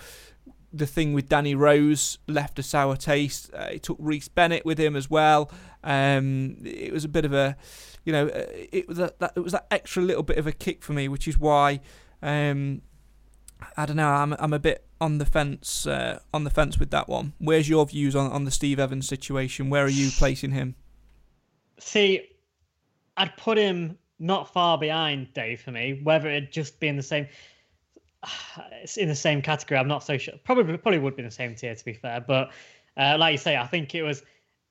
the thing with Danny Rose left a sour taste. Uh, he took Rhys Bennett with him as well. Um, it was a bit of a, you know, uh, it was a, that it was that extra little bit of a kick for me, which is why, um, I don't know. I'm I'm a bit on the fence uh, on the fence with that one. Where's your views on on the Steve Evans situation? Where are you placing him? See, I'd put him not far behind Dave for me. Whether it'd just be in the same, it's in the same category. I'm not so sure. Probably probably would be in the same tier to be fair. But uh, like you say, I think it was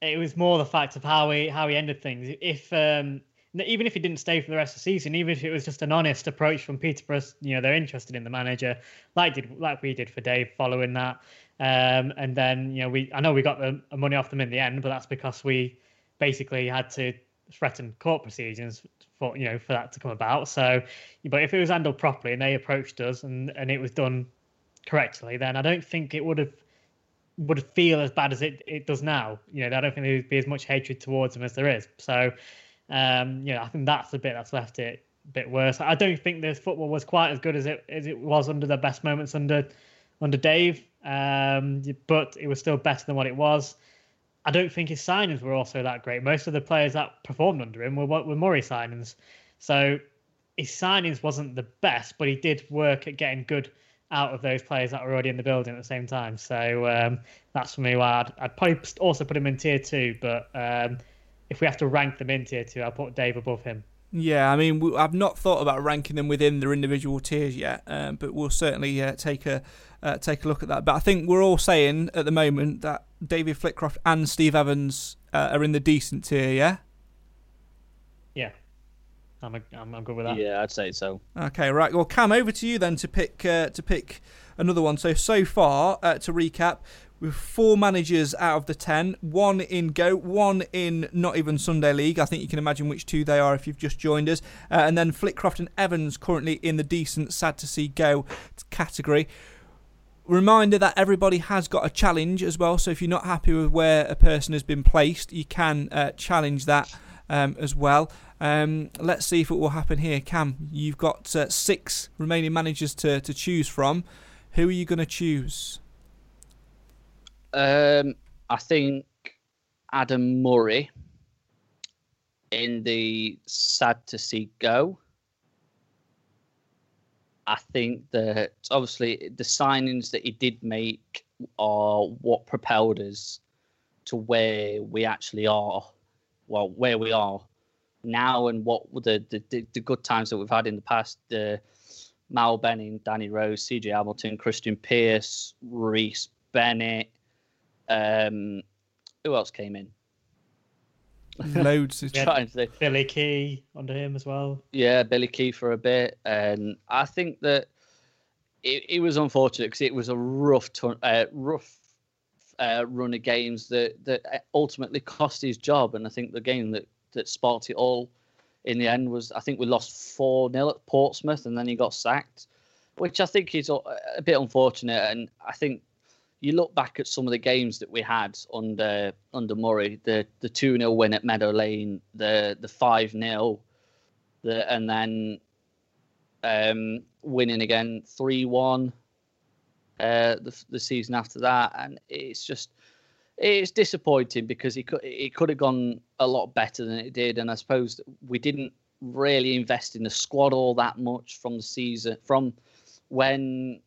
it was more the fact of how he how he ended things. If um, even if he didn't stay for the rest of the season, even if it was just an honest approach from Peterborough, you know they're interested in the manager, like did like we did for Dave following that. Um, and then you know we I know we got the money off them in the end, but that's because we basically had to threaten court proceedings for you know for that to come about. So, but if it was handled properly and they approached us and and it was done correctly, then I don't think it would have would feel as bad as it, it does now. You know, I don't think there would be as much hatred towards him as there is. So, um, you know, I think that's the bit that's left it a bit worse. I don't think this football was quite as good as it as it was under the best moments under under Dave, um, but it was still better than what it was. I don't think his signings were also that great. Most of the players that performed under him were were Murray signings, so his signings wasn't the best, but he did work at getting good out of those players that were already in the building at the same time. So um, that's for me why I'd, I'd, probably also put him in tier two. But um, if we have to rank them in tier two, I'll put Dave above him. Yeah, I mean, I've not thought about ranking them within their individual tiers yet, um, but we'll certainly uh, take a uh, take a look at that. But I think we're all saying at the moment that David Flitcroft and Steve Evans uh, are in the decent tier. Yeah, I'm, a, I'm I'm good with that. Yeah, I'd say so. Okay, right. Well, Cam, over to you then to pick uh, to pick another one. So so far, uh, to recap, with four managers out of the ten, one in Go, one in not even Sunday League. I think you can imagine which two they are if you've just joined us. Uh, and then Flitcroft and Evans currently in the decent, sad to see Go category. Reminder that everybody has got a challenge as well. So if you're not happy with where a person has been placed, you can uh, challenge that um, as well. Um, let's see if it will happen here. Cam, you've got uh, six remaining managers to, to choose from. Who are you going to choose? Um, I think Adam Murray in the sad to see go. I think that obviously the signings that he did make are what propelled us to where we actually are. Well, where we are now, and what the the, the good times that we've had in the past. The Mal Benning, Danny Rose, CJ Hamilton, Krystian Pearce, Rhys Bennett. Um, who else came in? Loads. Yeah. Trying to. Billy Kee under him as well. Yeah, Billy Kee for a bit, and I think that it, it was unfortunate because it was a rough, ton, uh, rough uh, run of games that that ultimately cost his job, and I think the game that that sparked it all in the end was I think we lost four 0 at Portsmouth, and then he got sacked, which I think is a bit unfortunate, and I think. You look back at some of the games that we had under under Murray, the the two 0 win at Meadow Lane, the the five 0 the, and then um, winning again three one uh, the the season after that, and it's just it's disappointing because it could it could have gone a lot better than it did, and I suppose we didn't really invest in the squad all that much from the season from when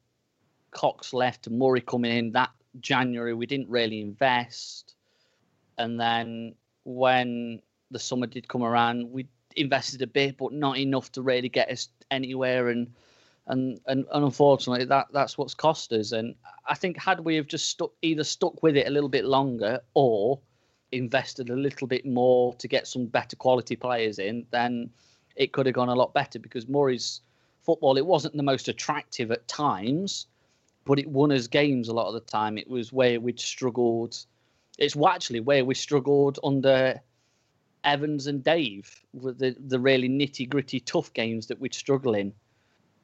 Cox left and Murray coming in that January. We didn't really invest, and then when the summer did come around, we invested a bit, but not enough to really get us anywhere. And and and, and unfortunately, that that's what's cost us. And I think had we have just stuck either stuck with it a little bit longer or invested a little bit more to get some better quality players in, then it could have gone a lot better. Because Murray's football, it wasn't the most attractive at times, but it won us games a lot of the time. It was where we'd struggled. It's actually where we struggled under Evans and Dave with the, the really nitty gritty tough games that we'd struggle in.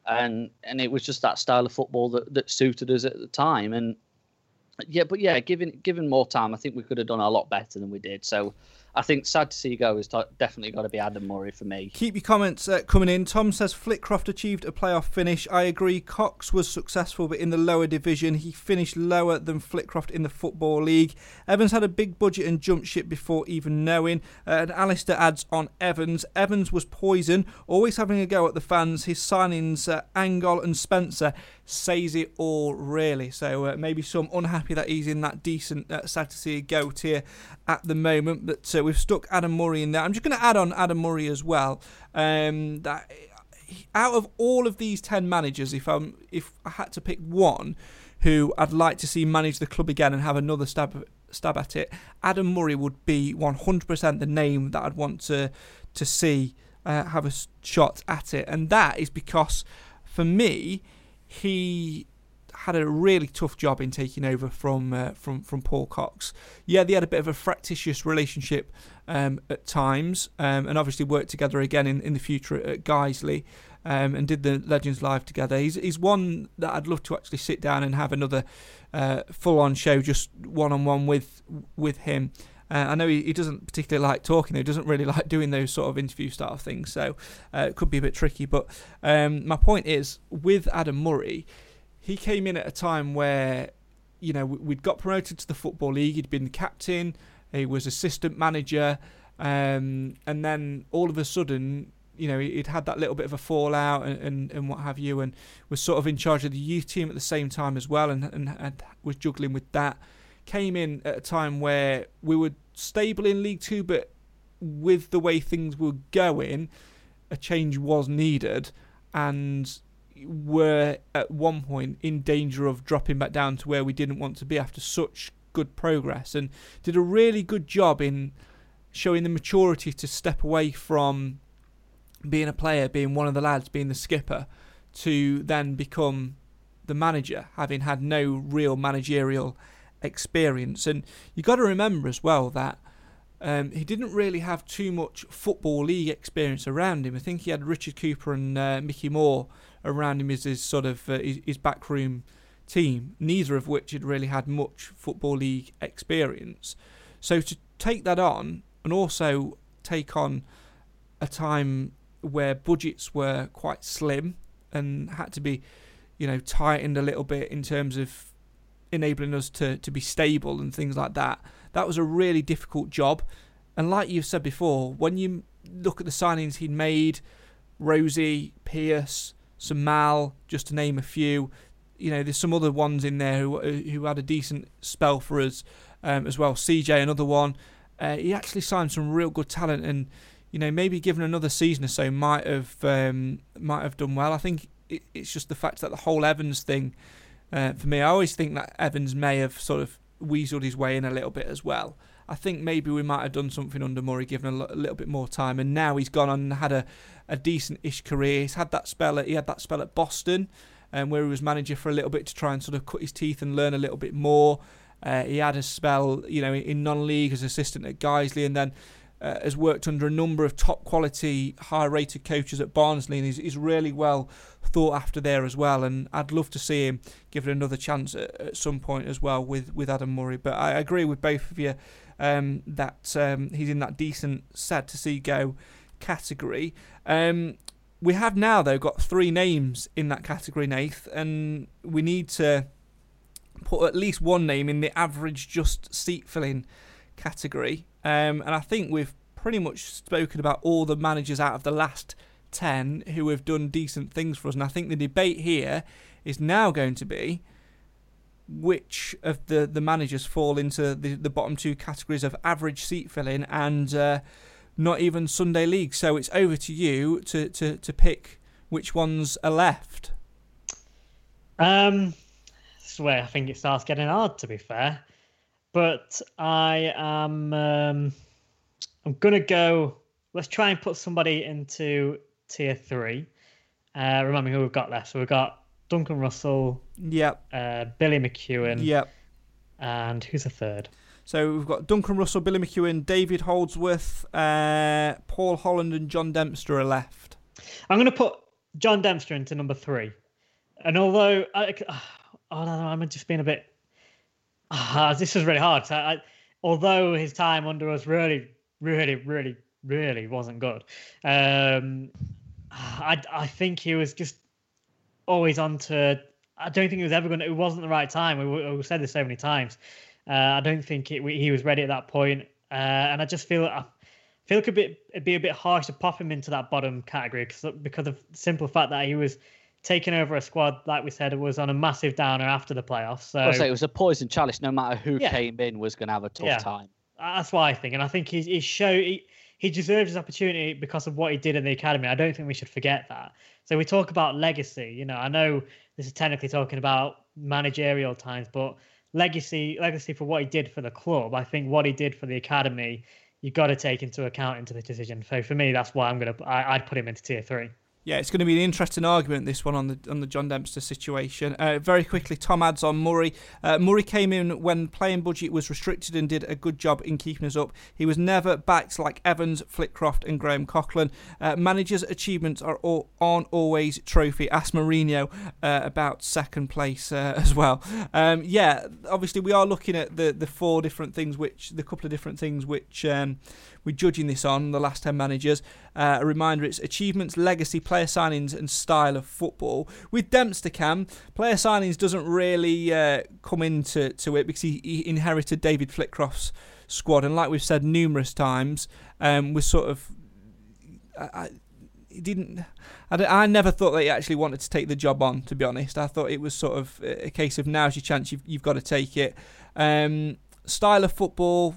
And and it was just that style of football that, that suited us at the time. And yeah, but yeah, given given more time, I think we could have done a lot better than we did. So I think sad to see go is t- definitely got to be Adam Murray for me. Keep your comments uh, coming in. Tom says Flitcroft achieved a playoff finish. I agree. Cox was successful, but in the lower division, he finished lower than Flitcroft in the Football League. Evans had a big budget and jumped ship before even knowing. Uh, and Alistair adds on Evans. Evans was poison, always having a go at the fans. His signings, uh, Angol and Spencer, says it all, really. So uh, maybe some unhappy that he's in that decent, uh, sad to see go tier at the moment. But uh, we've stuck Adam Murray in there. I'm just going to add on Adam Murray as well. Um, that out of all of these ten managers, if I'm if I had to pick one who I'd like to see manage the club again and have another stab stab at it, Adam Murray would be 100% the name that I'd want to to see uh, have a shot at it, and that is because for me he had a really tough job in taking over from uh, from from Paul Cox. Yeah, they had a bit of a fractious relationship um, at times, um, and obviously worked together again in, in the future at Guiseley, um, and did the Legends Live together. He's he's one that I'd love to actually sit down and have another uh, full on show, just one on one with with him. Uh, I know he, he doesn't particularly like talking. He doesn't really like doing those sort of interview style things, so uh, it could be a bit tricky. But um, my point is, with Adam Murray, he came in at a time where you know we- we'd got promoted to the football league. He'd been the captain. He was assistant manager, um, and then all of a sudden, you know, he'd had that little bit of a fallout and, and, and what have you, and was sort of in charge of the youth team at the same time as well, and, and, and was juggling with that. Came in at a time where we were stable in League Two, but with the way things were going, a change was needed, and were at one point in danger of dropping back down to where we didn't want to be after such good progress and did a really good job in showing the maturity to step away from being a player, being one of the lads, being the skipper, to then become the manager, having had no real managerial experience. And you got to remember as well that um, he didn't really have too much football league experience around him. I think he had Richard Cooper and uh, Mickey Moore around him as his sort of uh, his, his backroom team. Neither of which had really had much football league experience. So to take that on and also take on a time where budgets were quite slim and had to be, you know, tightened a little bit in terms of enabling us to, to be stable and things like that. That was a really difficult job. And like you've said before, when you look at the signings he'd made, Rosie, Pearce, Sam Mal, just to name a few. You know, there's some other ones in there who who had a decent spell for us um, as well. CJ, another one. Uh, he actually signed some real good talent, and you know, maybe given another season or so, might have um, might have done well. I think it, it's just the fact that the whole Evans thing uh, for me. I always think that Evans may have sort of weaseled his way in a little bit as well. I think maybe we might have done something under Murray, given a, l- a little bit more time, and now he's gone on and had a, a decent-ish career. He's had that spell. At, he had that spell at Boston, um, where he was manager for a little bit to try and sort of cut his teeth and learn a little bit more. Uh, he had a spell, you know, in non-league as assistant at Guiseley, and then uh, has worked under a number of top quality, high rated coaches at Barnsley, and he's, really well thought after there as well. And I'd love to see him give it another chance at, at some point as well with, with Adam Murray. But I agree with both of you um, that um, he's in that decent, sad to see go category. Um, we have now, though, got three names in that category, Nath, and we need to put at least one name in the average just seat filling category. Um, and I think we've pretty much spoken about all the managers out of the last 10 who have done decent things for us. And I think the debate here is now going to be which of the, the managers fall into the, the bottom two categories of average seat filling and uh, not even Sunday League. So it's over to you to, to, to pick which ones are left. Um, this is where I think it starts getting hard, to be fair. But I am. Um, I'm gonna go. Let's try and put somebody into tier three. Uh, remember who we've got left. So we've got Duncan Russell. Yep. Uh, Billy McEwan. Yep. And who's the third? So we've got Duncan Russell, Billy McEwan, David Holdsworth, uh, Paul Holland, and John Dempster are left. I'm going to put John Dempster into number three. And although I, oh no, I'm just being a bit. Uh, this is really hard. So I, although his time under us really, really, really, really wasn't good, um, I I think he was just always on to. I don't think it was ever going. to... It wasn't the right time. We, we said this so many times. Uh, I don't think it, he was ready at that point. Uh, and I just feel I feel like a bit it'd be a bit harsh to pop him into that bottom category because because of the simple fact that he was taking over a squad, like we said, was on a massive downer after the playoffs. So I say it was a poison chalice. No matter who yeah. came in, was going to have a tough yeah. time. That's what I think, and I think he he show he, he deserves his opportunity because of what he did in the academy. I don't think we should forget that. So we talk about legacy. You know, I know this is technically talking about managerial times, but legacy legacy for what he did for the club. I think what he did for the academy, you've got to take into account into the decision. So for me, that's why I'm gonna I, I'd put him into tier three. Yeah, it's going to be an interesting argument this one on the on the John Dempster situation. Uh, very quickly, Tom adds on Murray. Uh, Murray came in when playing budget was restricted and did a good job in keeping us up. He was never backed like Evans, Flitcroft, and Graham Coughlan. Uh, managers' achievements are all, aren't always trophy. Ask Mourinho uh, about second place uh, as well. Um, yeah, obviously we are looking at the the four different things, which the couple of different things which. Um, we're judging this on the last 10 managers. Uh, a reminder it's achievements, legacy, player signings, and style of football. With Dempster Cam, player signings doesn't really uh, come into to it because he, he inherited David Flitcroft's squad. And like we've said numerous times, um, sort of. I, he didn't. I, I never thought that he actually wanted to take the job on. To be honest, I thought it was sort of a case of now's your chance. You've, you've got to take it. Um, style of football,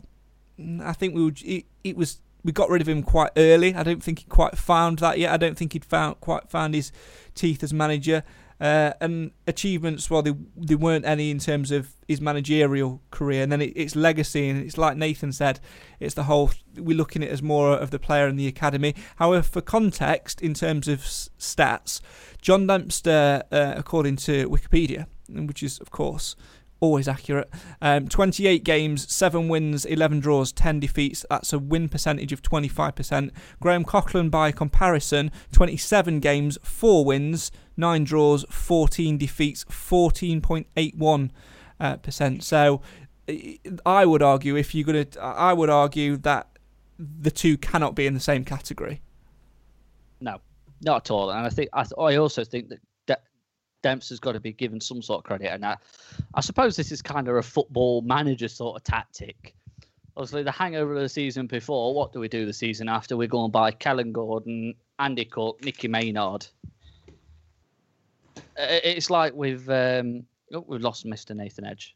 I think we would, it, it was we got rid of him quite early. I don't think he quite found that yet. I don't think he'd found quite found his teeth as manager. Uh, and achievements, well, they, they weren't any in terms of his managerial career. And then it, it's legacy, and it's like Nathan said, it's the whole. We're looking at it as more of the player in the academy. However, for context, in terms of s- stats, John Dempster, uh, according to Wikipedia, which is of course always accurate. Um, 28 games, 7 wins, 11 draws, 10 defeats. That's a win percentage of 25%. Graham Coughlan, by comparison, 27 games, 4 wins, 9 draws, 14 defeats, 14.81%. Uh. So I would argue, if you're going to, I would argue that the two cannot be in the same category. No, not at all. And I think I, I also think that Dempster's got to be given some sort of credit. And I, I suppose this is kind of a football manager sort of tactic. Obviously, the hangover of the season before, what do we do the season after? We're going by Kellan Gordon, Andy Cook, Nicky Maynard. Uh, It's like with um, oh, we've lost Mr. Nathan Edge.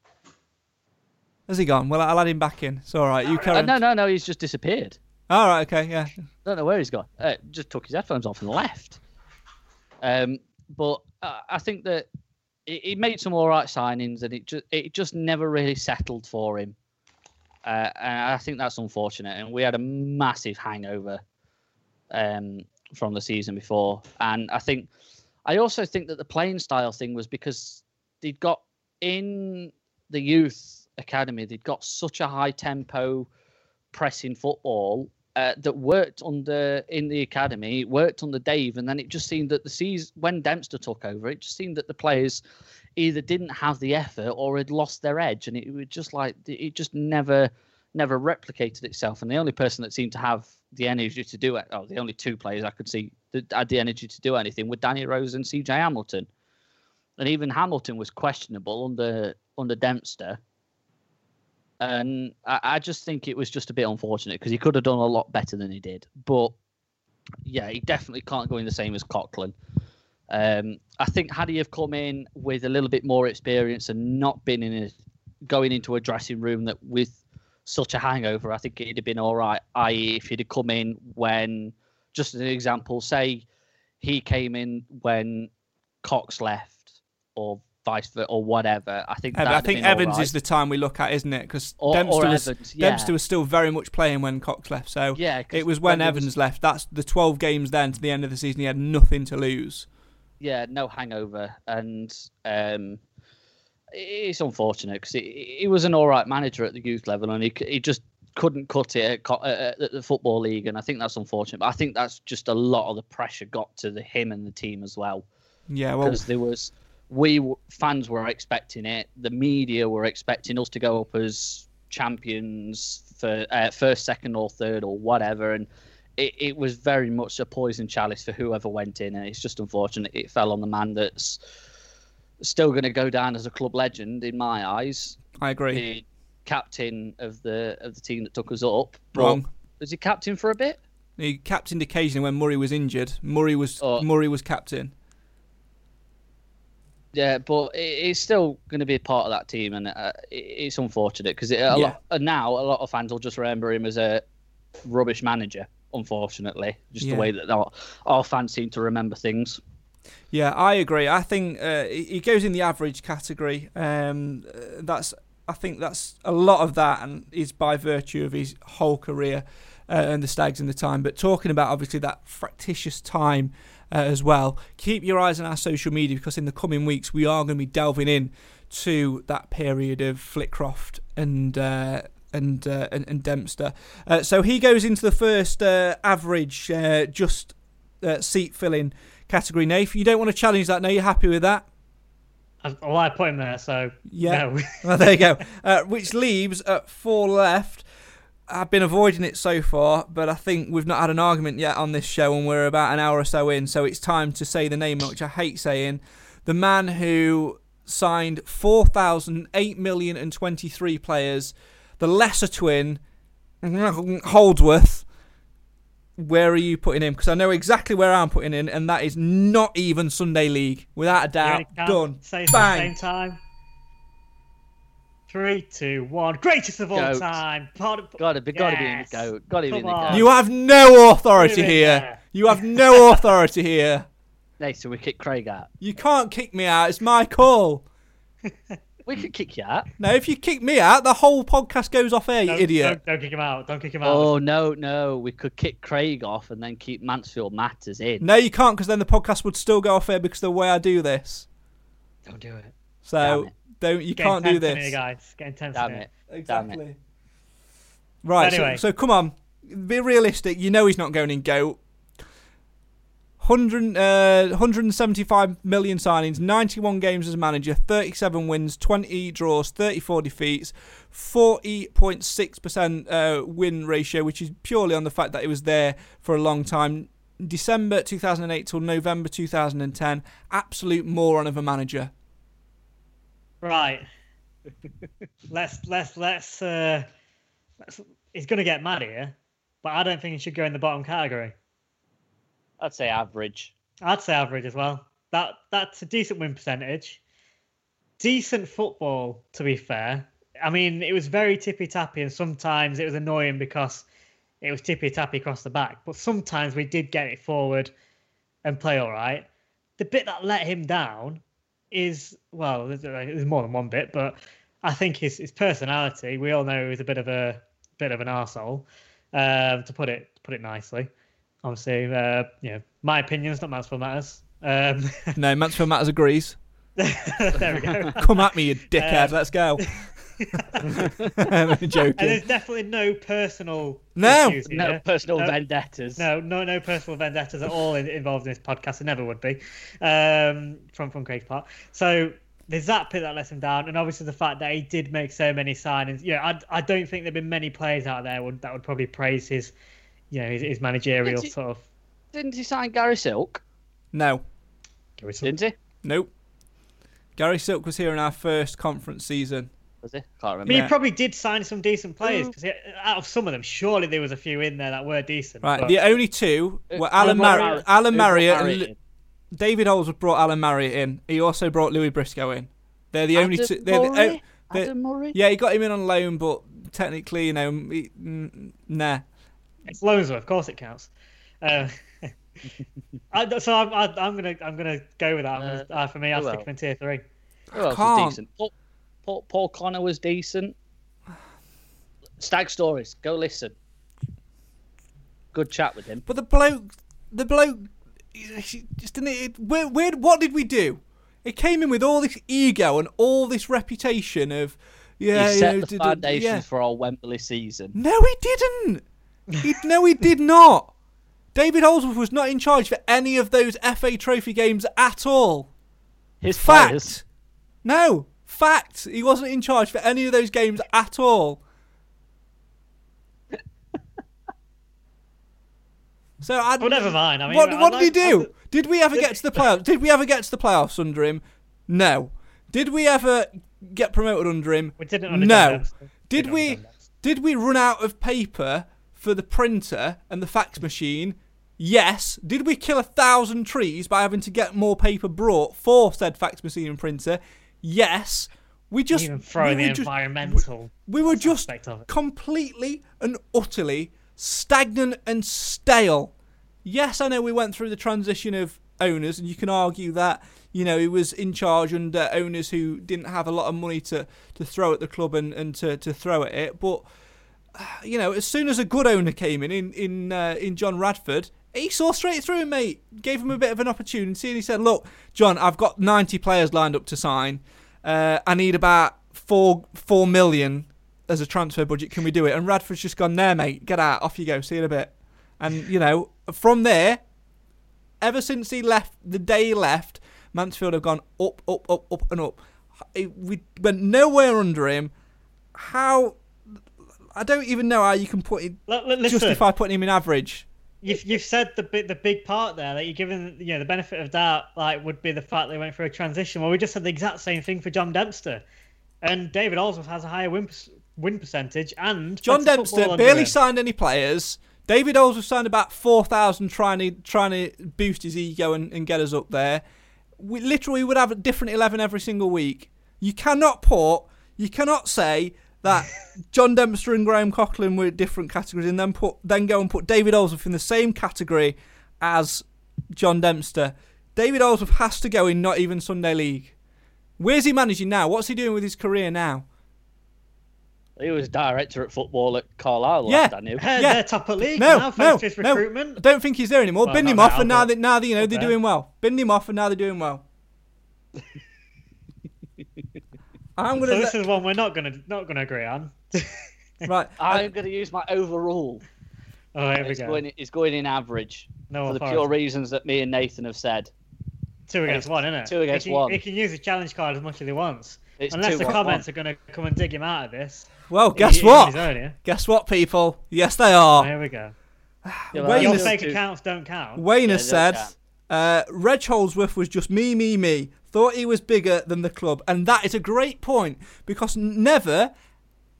Has he gone? Well, I'll add him back in. It's all right. You Uh, no, no, no. He's just disappeared. All right. Okay. Yeah. Don't know where he's gone. Uh, just took his headphones off and left. Um, but uh, I think that he, made some all right signings, and it just it just never really settled for him. Uh, and I think that's unfortunate. And we had a massive hangover um, from the season before, and I think I also think that the playing style thing was because they'd got in the youth academy, they'd got such a high tempo pressing football uh, that worked under in the academy, worked under Dave, and then it just seemed that the season when Dempster took over, it just seemed that the players either didn't have the effort or had lost their edge, and it was just like it just never never replicated itself. And the only person that seemed to have the energy to do it, oh, the only two players I could see that had the energy to do anything were Danny Rose and CJ Hamilton, and even Hamilton was questionable under under Dempster. And I, I just think it was just a bit unfortunate because he could have done a lot better than he did. But yeah, he definitely can't go in the same as Coughlan. Um, I think had he have come in with a little bit more experience and not been in a going into a dressing room that with such a hangover, I think it'd have been all right. I.e., if he'd have come in when, just as an example, say he came in when Cox left or vice versa or whatever. I think I think Evans right. is the time we look at, isn't it? Because Dempster, or was, Evans, yeah. Dempster was still very much playing when Cox left. So Yeah, it was when, when Evans was- left. That's the 12 games then to the end of the season. He had nothing to lose. yeah, no hangover, and um, it's unfortunate because he, he was an all right manager at the youth level, and he he just couldn't cut it at, at the football league, and I think that's unfortunate. But I think that's just a lot of the pressure got to the him and the team as well, Yeah, well, because there was we w- fans were expecting it, the media were expecting us to go up as champions for uh, first, second, or third, or whatever, and. It, it was very much a poison chalice for whoever went in, and it's just unfortunate it fell on the man that's still going to go down as a club legend in my eyes. I agree. The captain of the of the team that took us up. Wrong. Was he captain for a bit? He captained occasionally when Murray was injured. Murray was Oh. Murray was captain. Yeah, but it, it's still going to be a part of that team, and uh, it's unfortunate because a Yeah. lot now a lot of fans will just remember him as a rubbish manager. Unfortunately, just Yeah. the way that our, our fans seem to remember things. Yeah, I agree. I think uh, he he goes in the average category. Um, uh, that's I think that's a lot of that, and is by virtue of his whole career uh, and the Stags in the time. But talking about obviously that fractious time uh, as well. Keep your eyes on our social media because in the coming weeks we are going to be delving in to that period of Flitcroft and. Uh, and, uh, and and Dempster. Uh, so he goes into the first uh, average, uh, just uh, seat filling category. Nath, you don't want to challenge that. No, you're happy with that. Well, I put him there, so Yeah. no. well, there you go. Uh, which leaves at four left. I've been avoiding it so far, but I think we've not had an argument yet on this show, and we're about an hour or so in. So it's time to say the name, which I hate saying. The man who signed 4,008 million and 23 players, the lesser twin, Holdsworth. Where are you putting him? Because I know exactly where I'm putting in, and that is not even Sunday League, without a doubt. Done. Say it at the Bang. same time. Three, two, one. Greatest of all Goat. time. Part of... Got to be, got to be in the goat. Got to be in Come the on. You have no authority Put him in here. there. You have no authority here. Nathan, we kick Craig out. You can't kick me out. It's my call. We could kick you out. No, if you kick me out, the whole podcast goes off air, Don't, idiot. Don't, don't kick him out. Don't kick him out. Oh no, no, we could kick Craig off and then keep Mansfield Matters in. No, you can't, because then the podcast would still go off air because of the way I do this. Don't do it. So Damn it. Don't you Getting can't do this. Here, guys. Getting tense Damn in it. here. Exactly. Right. Anyway. So, so come on, be realistic. You know he's not going in goat. 100, uh, 175 million signings, 91 games as manager, 37 wins, 20 draws, 34 defeats, 40.6% uh, win ratio, which is purely on the fact that he was there for a long time. December 2008 till November 2010, absolute moron of a manager. Right. let's let's let's uh let's, he's gonna get mad here, but I don't think he should go in the bottom category. I'd say average. I'd say average as well. that that's a decent win percentage. Decent football, to be fair. I mean, it was very tippy tappy, and sometimes it was annoying because it was tippy tappy across the back. But sometimes we did get it forward and play all right. The bit that let him down is well, there's, there's more than one bit, but I think his his personality. We all know he's a bit of a bit of an arsehole, um, to put it to put it nicely. Obviously, uh, you know, my opinion's not Mansfield Matters. Um, No, Mansfield Matters agrees. there we go. Come at me, you dickhead. Um, Let's go. I'm joking. And there's definitely no personal No. issues here. No personal No. vendettas. No, no, no personal vendettas at all in, involved in this podcast. There never would be um, from from Craig's part. So there's that bit that lets him down, and obviously the fact that he did make so many signings. Yeah, I, I don't think there've been many players out there would, that would probably praise his, you know, his, his managerial Did he- sort of. Didn't he sign Gary Silk? No, Gary Silk. Didn't he? nope. Gary Silk was here in our first conference season. Was he? Can't I remember. mean, he probably did sign some decent players because out of some of them, surely there was a few in there that were decent. Right, but- the only two were Uh, Alan, who Mar- Alan Marriott and Marriott in? David Holmes brought Alan Marriott in. He also brought Louis Briscoe in. They're the only two. They're the, Murray? oh, they're- Adam Murray? yeah, he got him in on loan, but technically, you know, he, mm, nah. It's Lonesworth, of course it counts. Uh, I, so I'm, I, I'm gonna I'm gonna go with that. I'm gonna, uh, for me, I'll who stick else? him in tier three. Who else can't. Paul, Paul, Connor was decent. Stag Stories. Go listen. Good chat with him. But the bloke, the bloke, just didn't. It, where, where, what did we do? It came in with all this ego and all this reputation of, yeah, he you set know, the foundations yeah. for our Wembley season. No, he didn't. He, no, he did not. David Holdsworth was not in charge for any of those FA Trophy games at all. His Fact. players. No, fact. He wasn't in charge for any of those games at all. So I. Well, never mind. I mean, what what did he do? Did we ever get to the playoffs? Did we ever get to the playoffs under him? No. Did we ever get promoted under him? We didn't No. Did we? Did we run out of paper for the printer and the fax machine? Yes. Did we kill a thousand trees by having to get more paper brought for said fax machine and printer? Yes. We just even throw we the just- environmental. we were just aspect of it. completely and utterly stagnant and stale. Yes, I know we went through the transition of owners, and you can argue that you know he was in charge under owners who didn't have a lot of money to, to throw at the club and, and to, to throw at it. But you know, as soon as a good owner came in in in, uh, in John Radford, he saw straight through him, mate. Gave him a bit of an opportunity, and he said, "Look, John, I've got ninety players lined up to sign. Uh, I need about four four million as a transfer budget. Can we do it?" And Radford's just gone, "There, mate. Get out. Off you go. See you in a bit." And you know, from there, ever since he left, the day he left, Mansfield have gone up, up, up, up, and up. We went nowhere under him. How? I don't even know how you can put it, l- listen, justify putting him in average. You've you've said the big the big part there that you're giving you know the benefit of doubt like would be the fact they went through a transition. Well, we just said the exact same thing for John Dempster, and David Holdsworth has a higher win win percentage and John Dempster barely him. signed any players. David Holdsworth signed about four thousand, trying to trying to boost his ego and, and get us up there. We literally would have a different eleven every single week. You cannot put, you cannot say that John Dempster and Graham Coughlan were different categories, and then put then go and put David Holdsworth in the same category as John Dempster. David Holdsworth has to go in not even Sunday League. Where's he managing now? What's he doing with his career now? He was director at football at Carlisle Yeah. last I knew. Hey, Yeah. They're top of league No, now, no, thanks to his no. recruitment. I don't think he's there anymore. Well, Binned him off, now, and now, but- they, now they, you know they're doing well. Binned him off, and now they're doing well. I'm So gonna this let- is one we're not gonna not gonna agree on. right. I'm going to use my overall. Oh, here we go. going, it's going in average No for the authority. pure reasons that me and Nathan have said. Two against one, isn't it? Two against he can, one. He can use his challenge card as much as he wants. It's Unless the comments one. are going to come and dig him out of this. Well, guess he's on what? own here. Guess what, people? Yes, they Oh, are. here we go. Yeah, Wayne Your is- fake accounts don't count. Wayne Yeah, has said, uh, Reg Holdsworth was just me, me, me. Thought he was bigger than the club, and that is a great point because never,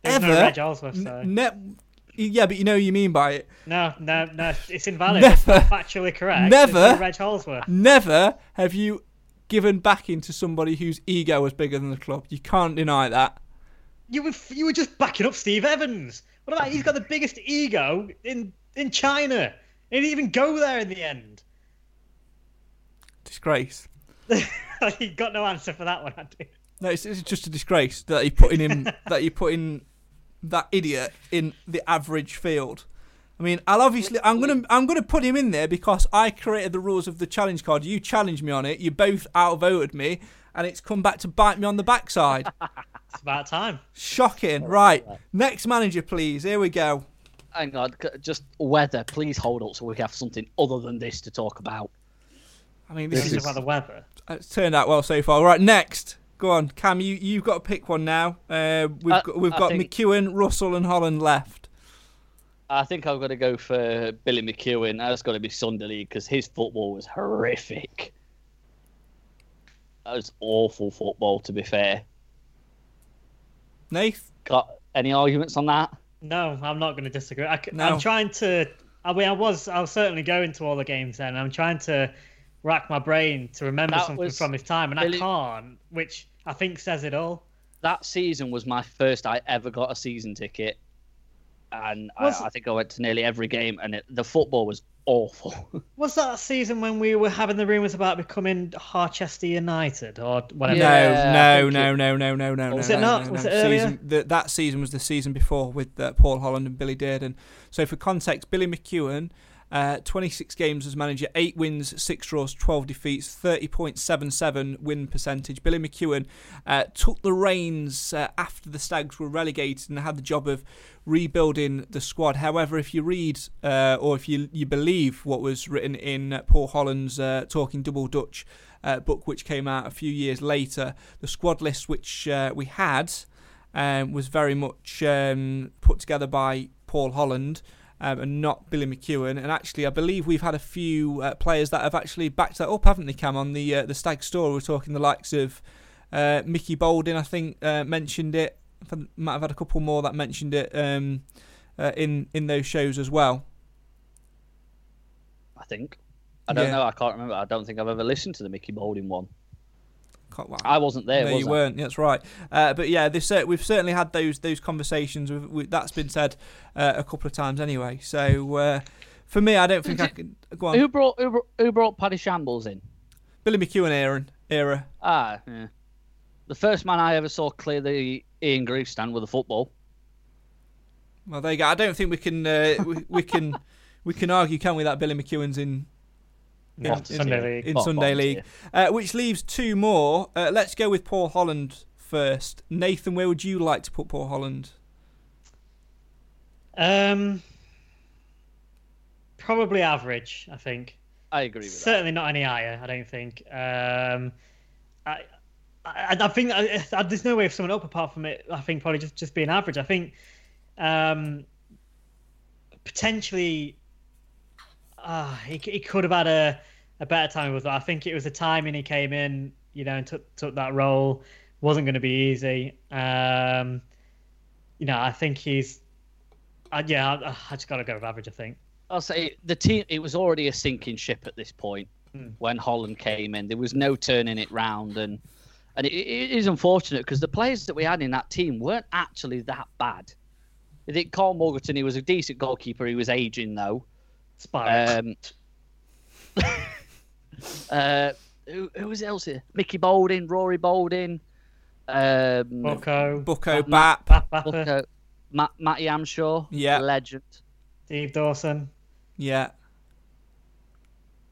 There's ever, no Reg Holdsworth, n- so. ne- yeah, but you know what you mean by it. No, no, no, it's invalid. Never. It's not factually correct. Never. No Reg Holdsworth. Never have you given backing to somebody whose ego was bigger than the club. You can't deny that. You were you were just backing up Steve Evans. What about he's got the biggest ego in in China? He didn't even go there in the end. Disgrace. he got no answer for that one, Andy. No, it's, it's just a disgrace that you putting him that you putting that idiot in the average field. I mean, I'll obviously I'm gonna I'm gonna put him in there because I created the rules of the challenge card. You challenged me on it. You both outvoted me, and it's come back to bite me on the backside. It's about time. Shocking. Right, next manager, please. Here we go. Hang on, just weather. Please hold up so we have something other than this to talk about. I mean, this This is is about the weather. It's turned out well so far. Right, next. Go on, Cam. You you've got to pick one now. Uh, we've Uh, got we've I got think- McEwan, Russell, and Holland left. I think I'm going to go for Billy McEwan. That's got to be Sunday League because his football was horrific. That was awful football, to be fair. Nath. Got any arguments on that? No, I'm not going to disagree. I, No. am trying to. I mean, I was. I was certainly going to all the games then. I'm trying to rack my brain to remember That something from his time, and Billy- I can't. Which I think says it all. That season was my first I ever got a season ticket, and I, Was- I think I went to nearly every game, and it, the football was awful. Was that season when we were having the rumours about becoming Harchester United or whatever? No, Yeah, I no, think no, no, no, no, no. Was no, it no, not? no, Was no. it earlier? Season, the, that season was the season before with uh, Paul Holland and Billy Dearden. So for context, Billy McEwan, uh, 26 games as manager, 8 wins, 6 draws, 12 defeats, 30.77 win percentage. Billy McEwan uh, took the reins uh, after the Stags were relegated and had the job of rebuilding the squad. However, if you read uh, or if you you believe what was written in uh, Paul Holland's Talking Double Dutch book, which came out a few years later, the squad list which we had um, was very much um, put together by Paul Holland. Um, and not Billy McEwan, and actually, I believe we've had a few uh, players that have actually backed that up, haven't they, Cam? On the uh, the Stag store, we're talking the likes of uh, Mickey Boulding, I think, uh, mentioned it. I might have had a couple more that mentioned it um, uh, in in those shows as well. I think. I don't Yeah. know. I can't remember. I don't think I've ever listened to the Mickey Boulding one. Well, I wasn't there. no, was you I? weren't. That's right. Uh, but yeah, this, uh, we've certainly had those those conversations. We've, we, that's been said uh, a couple of times anyway. So uh, for me, I don't think I can go on. Who brought who, brought- who brought Paddy Shambles in? Billy McEwan Aaron Era. Ah, yeah. The first man I ever saw clear the Ian Greaves stand with a football. Well, there you go. I don't think we can uh, we, we can we can argue, can we, that Billy McEwan's in in, What in, Sunday League. in What Sunday League, uh, which leaves two more. Uh, let's go with Paul Holland first. Nathan, where would you like to put Paul Holland? Um, probably average. I think. I agree with Certainly not any higher. I don't think. Um, I, I, I think I, I, there's no way of someone up apart from it. I think probably just just being average. I think um, potentially uh, he he could have had a, a better time with that. I think it was the timing he came in, you know, and took took that role. wasn't going to be easy. Um, you know, I think he's. Uh, yeah, I, I just got to go with average. I think. I'll say the team. It was already a sinking ship at this point Hmm. when Holland came in. There was no turning it round, and and it, it is unfortunate because the players that we had in that team weren't actually that bad. I think Carl Muggleton, he was a decent goalkeeper. He was aging though. Spiral. Um, uh, who, who was else here? Mickey Boulding, Rory Boulding, um, Bucko, Bucko, Matt- Bap. Bap Bapper, Bucko, Matt, Matty Amshaw, Yeah. legend. Steve Dawson, Yeah.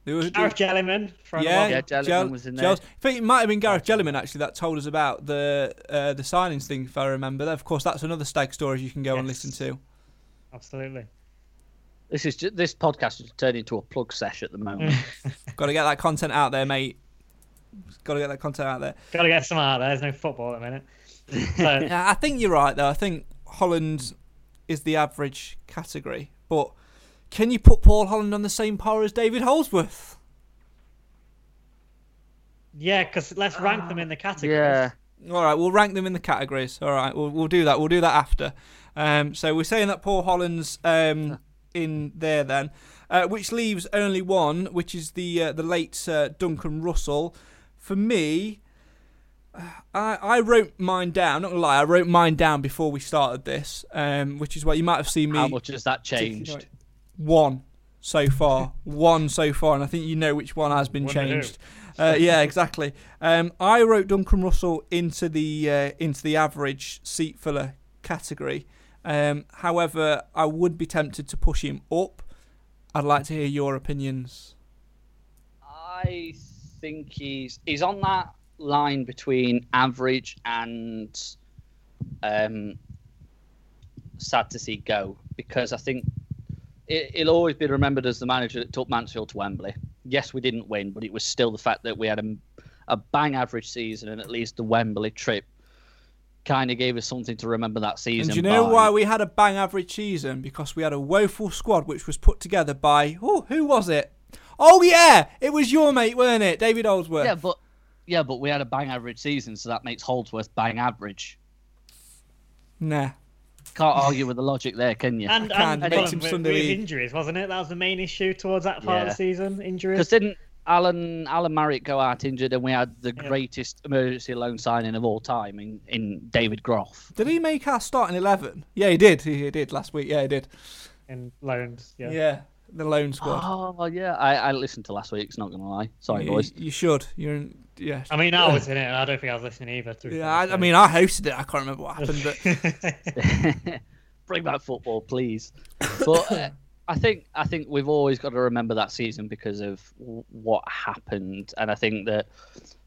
There was, Gareth Jelleyman from yeah, Yeah, Jelleyman Jel- was in Jels- there. I think it might have been Gareth Jelleyman actually that told us about the uh, the signings thing, if I remember. Of course, that's another stag story you can go and listen to. Absolutely. This is just, this podcast has turned into a plug sesh at the moment. Got to get that content out there, mate. Got to get that content out there. Got to get some out there. There's no football at the minute. So, Yeah, I think you're right though. I think Holland is the average category, but can you put Paul Holland on the same par as David Holdsworth? yeah, because let's rank them in the categories. yeah. All right, we'll rank them in the categories. All right, we'll, we'll do that. We'll do that after. Um, so we're saying that Paul Holland's um, in there then, uh, which leaves only one, which is the uh, the late uh, Duncan Russell. for me, I, I wrote mine down. Not gonna lie, I wrote mine down before we started this, um, which is why you might have seen me. How much has that changed? One so far, one so far, and I think you know which one has been Wonder who. changed. Uh, yeah, exactly. Um, I wrote Duncan Russell into the uh, into the average seat filler category. Um, however, I would be tempted to push him up. I'd like to hear your opinions. I think he's he's on that line between average and um, sad to see go because I think it, he'll always be remembered as the manager that took Mansfield to Wembley. Yes, we didn't win, but it was still the fact that we had a, a bang average season and at least the Wembley trip kind of gave us something to remember that season. And do you know by. why we had a bang average season? Because we had a woeful squad which was put together by oh, who was it? Oh yeah, it was your mate, weren't it, David Holdsworth? Yeah, but yeah, but we had a bang average season, so that makes Holdsworth bang average. Nah. Can't argue with the logic there, can you? And, can, and makes Fulham him with, Sunday with injuries, wasn't it? That was the main issue towards that part of the season. Injuries. Because didn't Alan Alan Marriott go out injured, and we had the Yeah. greatest emergency loan signing of all time in, in David Groff. Did he make our starting eleven? Yeah, he did. He, he did last week. Yeah, he did. in loans. Yeah. Yeah, the loan squad. Oh yeah, I, I listened to last week's. Not gonna lie, sorry you, boys. you should. You're in, yeah. I mean, I was in it. and I don't think I was listening either. to yeah, I, I mean, I hosted it. I can't remember what happened, but Bring back football, please. But uh, I think I think we've always got to remember that season because of w- what happened, and I think that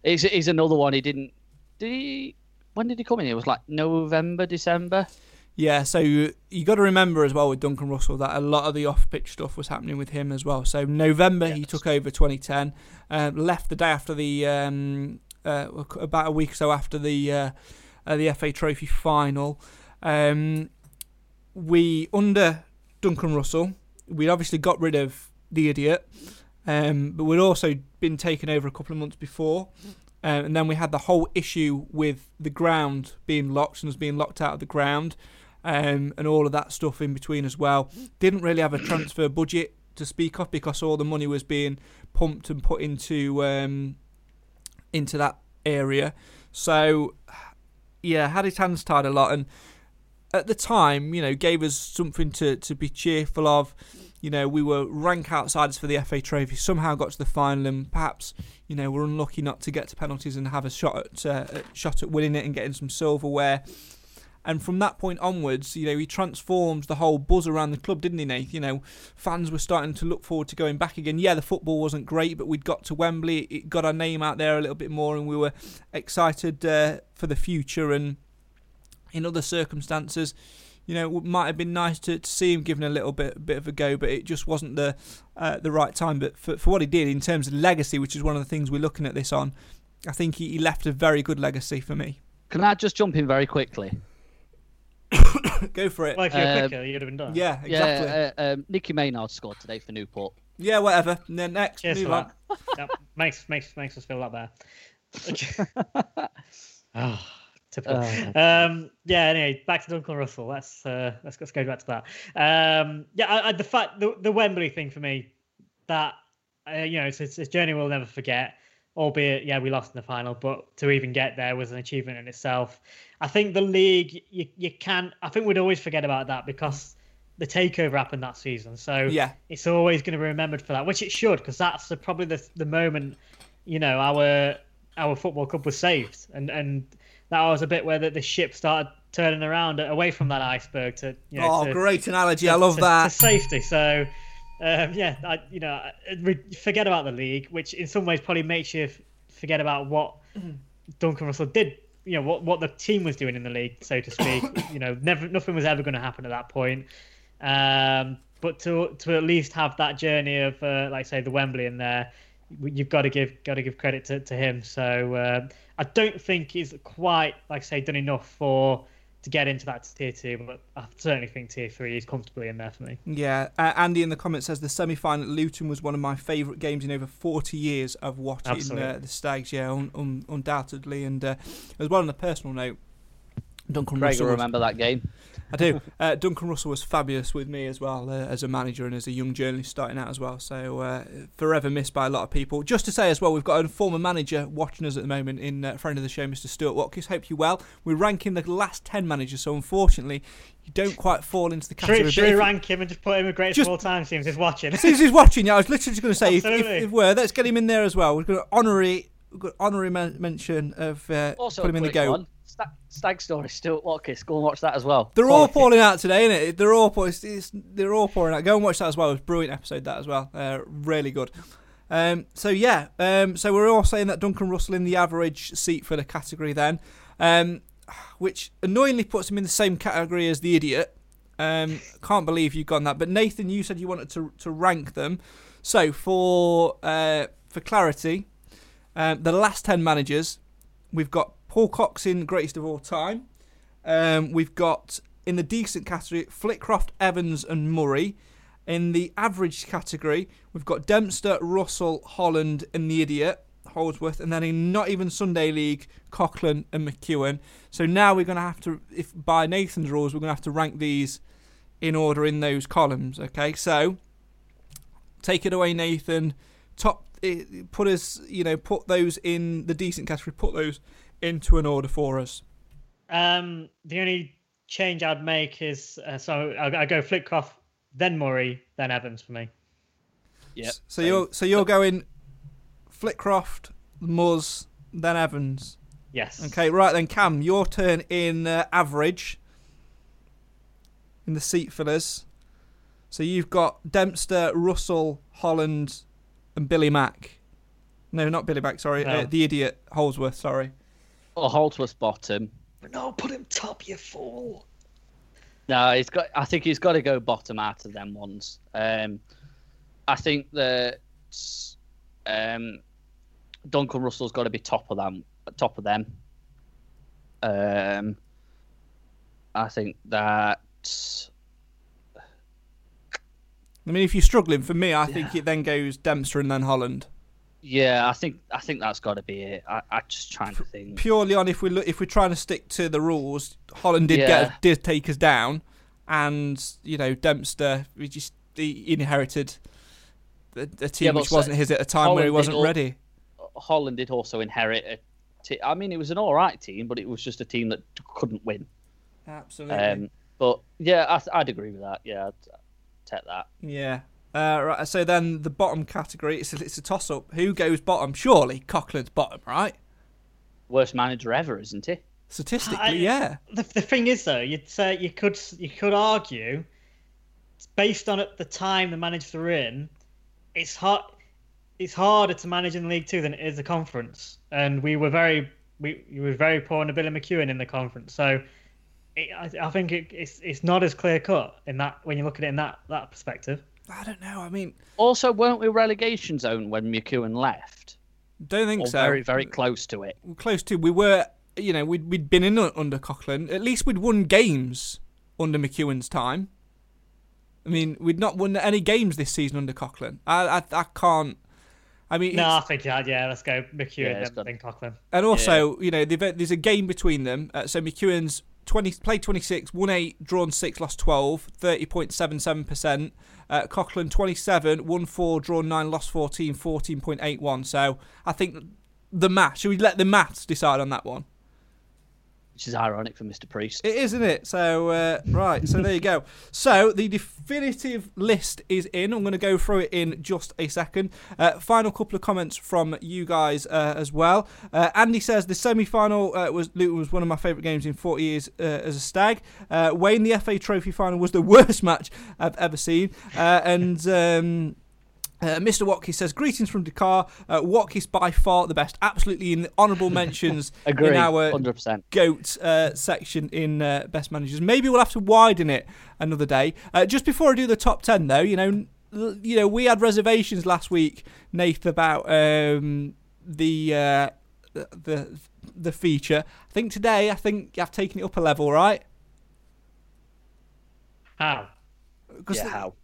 he's, he's another one. He didn't. Did he? When did he come in? It was like November, December. yeah. So you, you got to remember as well with Duncan Russell that a lot of the off-pitch stuff was happening with him as well. So November he took over 2010, uh, left the day after the um, uh, about a week or so after the uh, uh, the FA Trophy final. Um, we under Duncan Russell, we'd obviously got rid of the idiot, um, but we'd also been taken over a couple of months before. Um, and then we had the whole issue with the ground being locked and us being locked out of the ground, um, and all of that stuff in between as well. Didn't really have a transfer budget to speak of because all the money was being pumped and put into um, into that area. So, yeah, had his hands tied a lot, and at the time, you know, gave us something to, to be cheerful of. You know, we were rank outsiders for the FA Trophy, somehow got to the final, and perhaps, you know, we're unlucky not to get to penalties and have a shot at uh, shot at winning it and getting some silverware. And from that point onwards, you know, he transformed the whole buzz around the club, didn't he, Nate? You know, fans were starting to look forward to going back again. Yeah, the football wasn't great, but we'd got to Wembley, it got our name out there a little bit more, and we were excited uh, for the future. And in other circumstances, you know, it might have been nice to, to see him given a little bit bit of a go, but it just wasn't the uh, the right time. But for, for what he did in terms of legacy, which is one of the things we're looking at this on, I think he, he left a very good legacy for me. Can I just jump in very quickly? Go for it. Well, if you were Um, quicker, you'd have been done. yeah, exactly. Yeah, Yeah, uh, um, Nicky Maynard scored today for Newport. Yeah, whatever. And then next, Cheers move on. that. Yep, makes makes makes us feel a lot better. oh, typical. um, yeah. Anyway, back to Duncan Russell. Let's uh, let's let's go back to that. Um, yeah, I, I, the fact the, the Wembley thing for me, that uh, you know, it's, it's a journey we'll never forget. Albeit, yeah, we lost in the final, but to even get there was an achievement in itself. I think the league, you you can. I think we'd always forget about that because the takeover happened that season. So Yeah. it's always going to be remembered for that, which it should, because that's the, probably the the moment, you know, our our football club was saved, and and that was a bit where the, the ship started turning around away from that iceberg to you know. Oh, to, great analogy. to- I love to- that. to safety. So. Um, yeah, I, you know, I- I- forget about the league, which in some ways probably makes you forget about what Duncan Russell did. You know what what the team was doing in the league, so to speak. you know, never nothing was ever going to happen at that point. Um, but to to at least have that journey of, uh, like say, the Wembley in there, you've got to give got to give credit to, to him. So uh, I don't think he's quite, like I say, done enough for to get into that tier two, but I certainly think tier three is comfortably in there for me. Yeah, uh, Andy in the comments says the semi final at Luton was one of my favourite games in over 40 years of watching uh, the Stags, yeah, un- un- undoubtedly. And uh, as well, on a personal note, Duncan Craig Russell. will was- remember that game. I do. Uh, Duncan Russell was fabulous with me as well uh, as a manager and as a young journalist starting out as well. So uh, forever missed by a lot of people. Just to say as well, we've got a former manager watching us at the moment in uh, friend of the show, Mr. Stuart Watkins. Hope you well. We're ranking the last ten managers, so unfortunately, you don't quite fall into the category. Should, should we rank him and just put him with great Just- of all time? Seems he's watching. as soon as he's watching, yeah, I was literally just going to say, if, if, Absolutely. if we're, let's get him in there as well. We've got an honorary, we've got honorary men- mention of uh, Also, put him in the quick go. one. Stag, Stag Story, Stuart Watkins. Go and watch that as well. They're all pouring out today, innit? it? They're all it's, it's, they're all pouring out. Go and watch that as well. It was a brilliant episode that as well. Uh, really good. Um, so yeah, um, so we're all saying that Duncan Russell in the average seat for the category then, um, which annoyingly puts him in the same category as the idiot. Um, can't believe you've gone that. But Nathan, you said you wanted to to rank them. So for uh, for clarity, um, the last ten managers, we've got Paul Cox in greatest of all time. Um, we've got in the decent category Flitcroft, Evans, and Murray. In the average category, we've got Dempster, Russell, Holland, and the idiot Holdsworth, and then in not even Sunday League, Coughlan and McEwan. So now we're going to have to, if by Nathan's rules, we're going to have to rank these in order in those columns. Okay, so take it away, Nathan. Top, eh, put us, you know, put those in the decent category. Put those into an order for us. Um, the only change I'd make is uh, so I, I go Flitcroft, then Murray, then Evans for me. Yeah. So you're so you're going Flitcroft, Muzz, then Evans. Yes. Okay, right then, Cam, your turn in uh, average in the seat fillers. So you've got Dempster, Russell, Holland, and Billy Mack. No, not Billy Mack. Sorry, uh, the idiot Holdsworth. Sorry. Or Holdsworth bottom. No, put him top, you fool. No, he's got. I think he's got to go bottom out of them ones. Um, I think that um, Duncan Russell's got to be top of them. Top of them. Um, I think that. I mean, if you're struggling, for me, I think it then goes Dempster and then Holland. Yeah, I think I think that's got to be it. I, I'm just trying to think. Purely on if we look, if we're trying to stick to the rules, Holland did Yeah. get did take us down, and you know Dempster we just he inherited a, a team Yeah, which so- wasn't his at a time where he wasn't ready. Holland did also inherit a. T- I mean, it was an all right team, but it was just a team that couldn't win. Absolutely. Um, but yeah, I, I'd agree with that. Yeah, I'd take that. yeah. Uh, right. So then the bottom category, it's a, it's a toss up. Who goes bottom? Surely Coughlan's bottom, right? Worst manager ever, isn't he? Statistically, I- yeah. The, the thing is, though, you'd say you could you could argue, based on at the time the managers were in, it's hard. It's harder to manage in League Two than it is the conference, and we were very we, we were very poor under Billy McEwan in the conference. So, it, I, I think it, it's it's not as clear cut in that when you look at it in that that perspective. I don't know. I mean, Also, weren't we relegation zone when McEwan left? don't think Or so. very, very close to it. close to. We were, you know, we'd we'd been in under Coughlan. At least we'd won games under McEwan's time. I mean, we'd not won any games this season under Coughlan. I I, I can't. I mean, No, I think yeah, yeah. Let's go McEwan Yeah, it's then, Coughlan. and also, you know, there's a game between them. Uh, so McEwen's 20 played 26, won 8, drawn 6, lost 12, 30.77%. Uh, Coughlan 27, won 4, drawn 9, lost 14, 14.81. So I think the math, should we let the maths decide on that one? Which is ironic for Mr. Priest. It is, isn't it? So, uh, right, so there you go. So, the definitive list is in. I'm going to go through it in just a second. Uh, final couple of comments from you guys uh, as well. Uh, Andy says the semi final uh, was Luton was one of my favourite games in 40 years uh, as a stag. Wayne, the FA Trophy final was the worst match I've ever seen. And. Um, uh, Mr. Watkins says, Greetings from Dakar. Uh, Watkins by far the best. Absolutely in the honourable mentions Agree, in our 100%. goat uh, section in uh, best managers. Maybe we'll have to widen it another day. Uh, just before I do the top ten, though, you know, you know, we had reservations last week, Nath, about um, the uh, the the the feature. I think today, I think I've taken it up a level, right? How? 'Cause Yeah, the- how?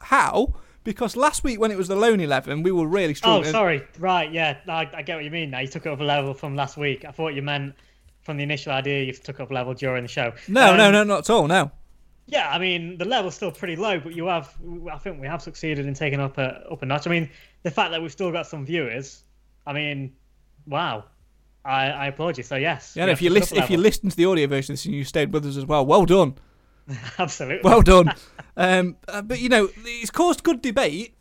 How? Because last week when it was the lone eleven, we were really strong. Oh, sorry. Right, yeah. I, I get what you mean now. You took it up a level from last week. I thought you meant from the initial idea you took up a level during the show. No, Um, no, no, not at all. No. Yeah, I mean the level's still pretty low, but you have, I think we have succeeded in taking up a up a notch. I mean, the fact that we've still got some viewers, I mean, wow, I, I applaud you. So yes, Yeah, if you listen, if you listen to the audio version of this and you stayed with us as well, well done. absolutely, Well done. um, uh, but you know, it's caused good debate,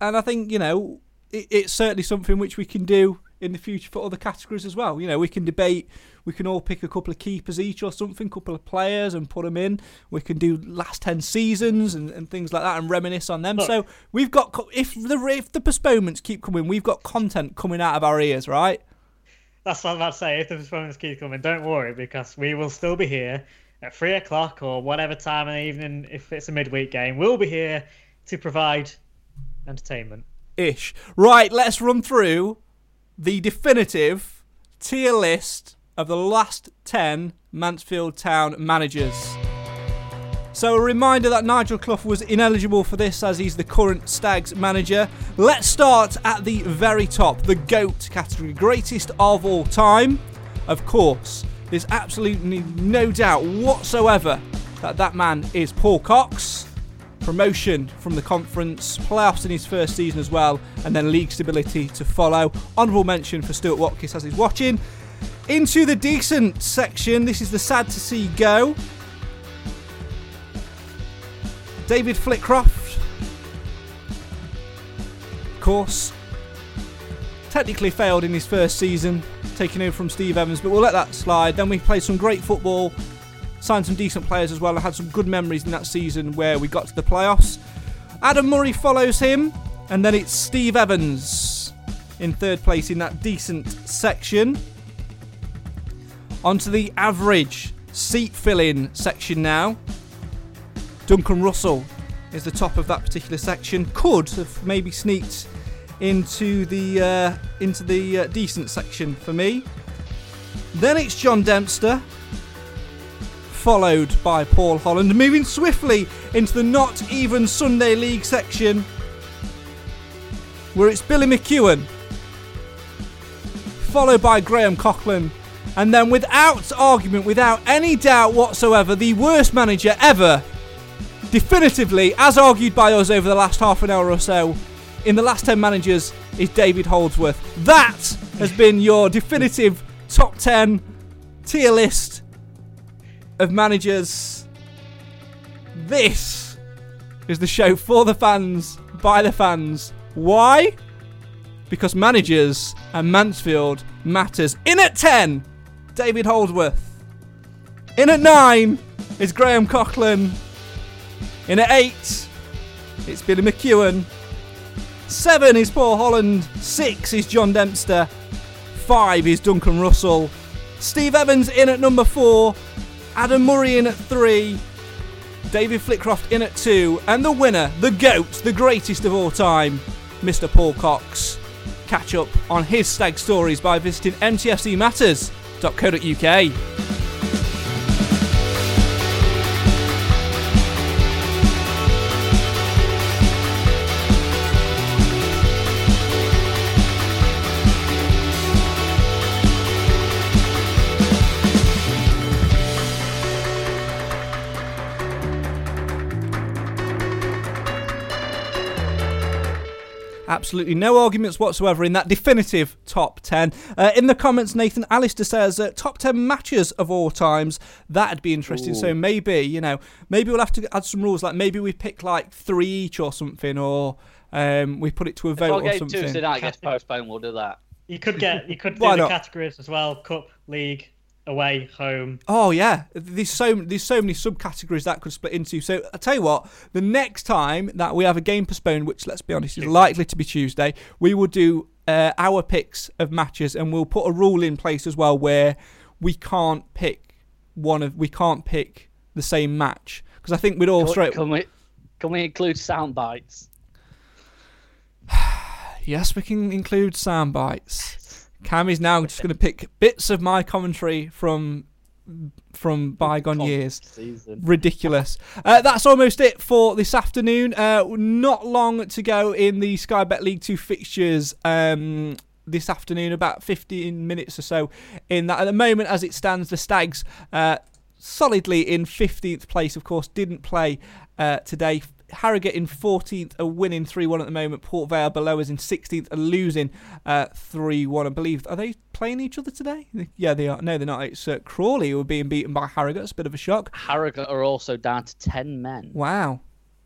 and I think you know it, it's certainly something which we can do in the future for other categories as well. You know, we can debate. We can all pick a couple of keepers each or something, couple of players, and put them in. We can do last ten seasons and, and things like that, and reminisce on them. Look. so we've got if the if the postponements keep coming, we've got content coming out of our ears, right? That's what I'm about to say. If the performance keeps coming, don't worry because we will still be here at three o'clock or whatever time in the evening. If it's a midweek game, we'll be here to provide entertainment. ish. Right, let's run through the definitive tier list of the last 10 Mansfield Town managers. So, a reminder that Nigel Clough was ineligible for this as he's the current Stags manager. Let's start at the very top, the GOAT category, greatest of all time. Of course, there's absolutely no doubt whatsoever that that man is Paul Cox promotion from the conference, playoffs in his first season as well, and then league stability to follow. Honourable mention for Stuart Watkins as he's watching. Into the decent section, this is the sad to see go. David Flitcroft, of course, technically failed in his first season, taking over from Steve Evans, but we'll let that slide. Then we played some great football, signed some decent players as well. I had some good memories in that season where we got to the playoffs. Adam Murray follows him, and then it's Steve Evans in third place in that decent section. Onto the average seat filling section now. Duncan Russell is the top of that particular section. Could have maybe sneaked into the uh, into the uh, decent section for me. Then it's John Dempster, followed by Paul Holland, moving swiftly into the not even Sunday League section, where it's Billy McEwan, followed by Graham Coughlan, and then without argument, without any doubt whatsoever, the worst manager ever, definitively, as argued by us over the last half an hour or so, in the last 10 managers, is David Holdsworth. That has been your definitive top 10 tier list of managers. This is the show for the fans, by the fans. Why? Because managers and Mansfield matters. In at 10, David Holdsworth. In at 9 is Graham Coughlan. In at 8, it's Billy McEwan. 7 is Paul Holland. 6 is John Dempster. 5 is Duncan Russell. Steve Evans in at number 4. Adam Murray in at 3. David Flitcroft in at 2. And the winner, the GOAT, the greatest of all time, Mr. Paul Cox. Catch up on his stag stories by visiting mtfcmatters.co.uk. Absolutely no arguments whatsoever in that definitive top 10. Uh, in the comments, Nathan Alistair says uh, top 10 matches of all times. That'd be interesting. So maybe, you know, maybe we'll have to add some rules. Like maybe we pick like three each or something, or um, we put it to a If vote or something. Tuesday night gets postponed, we'll do that. You could get you could do Why the not? categories as well: cup, league, away, home. Oh yeah, there's so there's so many subcategories that could split into. So I tell you what, the next time that we have a game postponed, which let's be honest is likely to be Tuesday, we will do uh, our picks of matches, and we'll put a rule in place as well where we can't pick one of we can't pick the same match because I think we'd all Can, straight. can we can we include sound bites? Yes, we can include sound bites. Cam is now just going to pick bits of my commentary from from bygone years. Season. ridiculous. Uh, that's almost it for this afternoon. Uh, not long to go in the Sky Bet League Two fixtures. Um, this afternoon, about 15 minutes or so in that. At the moment, as it stands, the Stags uh, solidly in 15th place, of course, didn't play uh, today. Harrogate in 14th are winning 3 1 at the moment. Port Vale below us in 16th are losing 3 uh, 1. I believe. Are they playing each other today? Yeah, they are. No, they're not. It's uh, Crawley who are being beaten by Harrogate. It's a bit of a shock. Harrogate are also down to 10 men. Wow.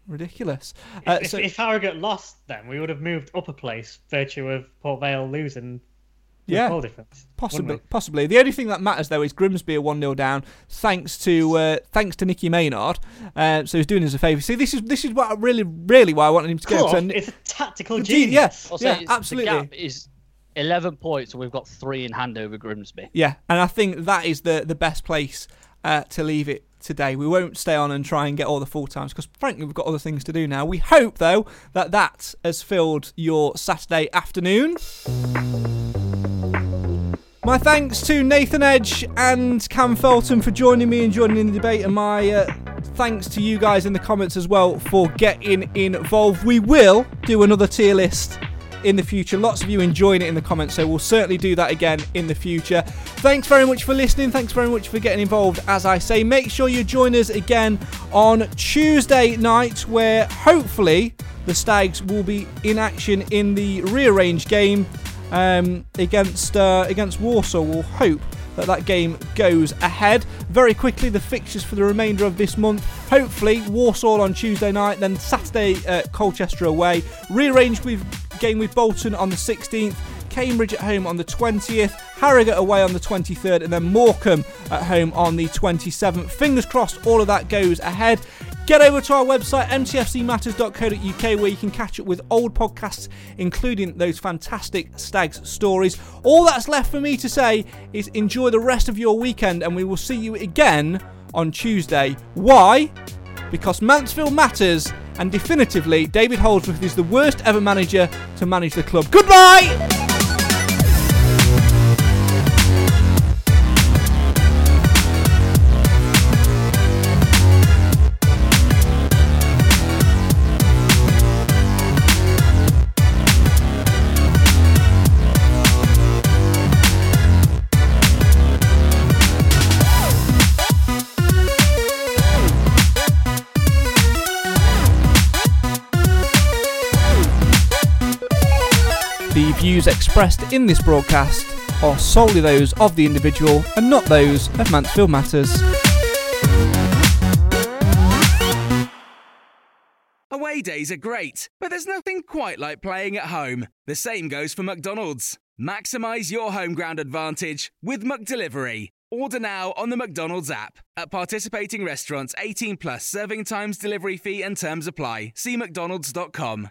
Ridiculous. Uh, if, so, if Harrogate lost, then we would have moved up a place, virtue of Port Vale losing yeah, goal difference. Possibly, possibly. The only thing that matters though is Grimsby are one 0 down, thanks to uh, thanks to Nicky Maynard. Uh, so he's doing us a favour. See, this is this is what I really, really why I wanted him to go. To, it's a tactical genius. Yeah, yeah, absolutely. The gap is eleven points, and we've got three in hand over Grimsby. Yeah, and I think that is the the best place uh, to leave it today. We won't stay on and try and get all the full times because, frankly, we've got other things to do now. We hope, though, that that has filled your Saturday afternoon. My thanks to Nathan Edge and Cam Felton for joining me and joining in the debate, and my uh, thanks to you guys in the comments as well for getting involved. We will do another tier list in the future. Lots of you enjoying it in the comments, so we'll certainly do that again in the future. Thanks very much for listening. Thanks very much for getting involved. As I say, make sure you join us again on Tuesday night, where hopefully the Stags will be in action in the rearranged game um, against uh, against Walsall. We'll hope that that game goes ahead. Very quickly, the fixtures for the remainder of this month. Hopefully, Walsall on Tuesday night, then Saturday, uh, Colchester away. Rearranged with game with Bolton on the 16th. Cambridge at home on the 20th, Harrogate away on the 23rd, and then Morecambe at home on the 27th. Fingers crossed all of that goes ahead. Get over to our website, mtfcmatters.co.uk, where you can catch up with old podcasts, including those fantastic Stags stories. All that's left for me to say is enjoy the rest of your weekend, and we will see you again on Tuesday. Why? Because Mansfield matters, and definitively, David Holdsworth is the worst ever manager to manage the club. Goodbye! Views expressed in this broadcast are solely those of the individual and not those of Mansfield Matters. Away days are great, but there's nothing quite like playing at home. The same goes for McDonald's. Maximise your home ground advantage with McDelivery. Order now on the McDonald's app. At participating restaurants, 18 plus serving times, delivery fee, and terms apply. See McDonald's.com.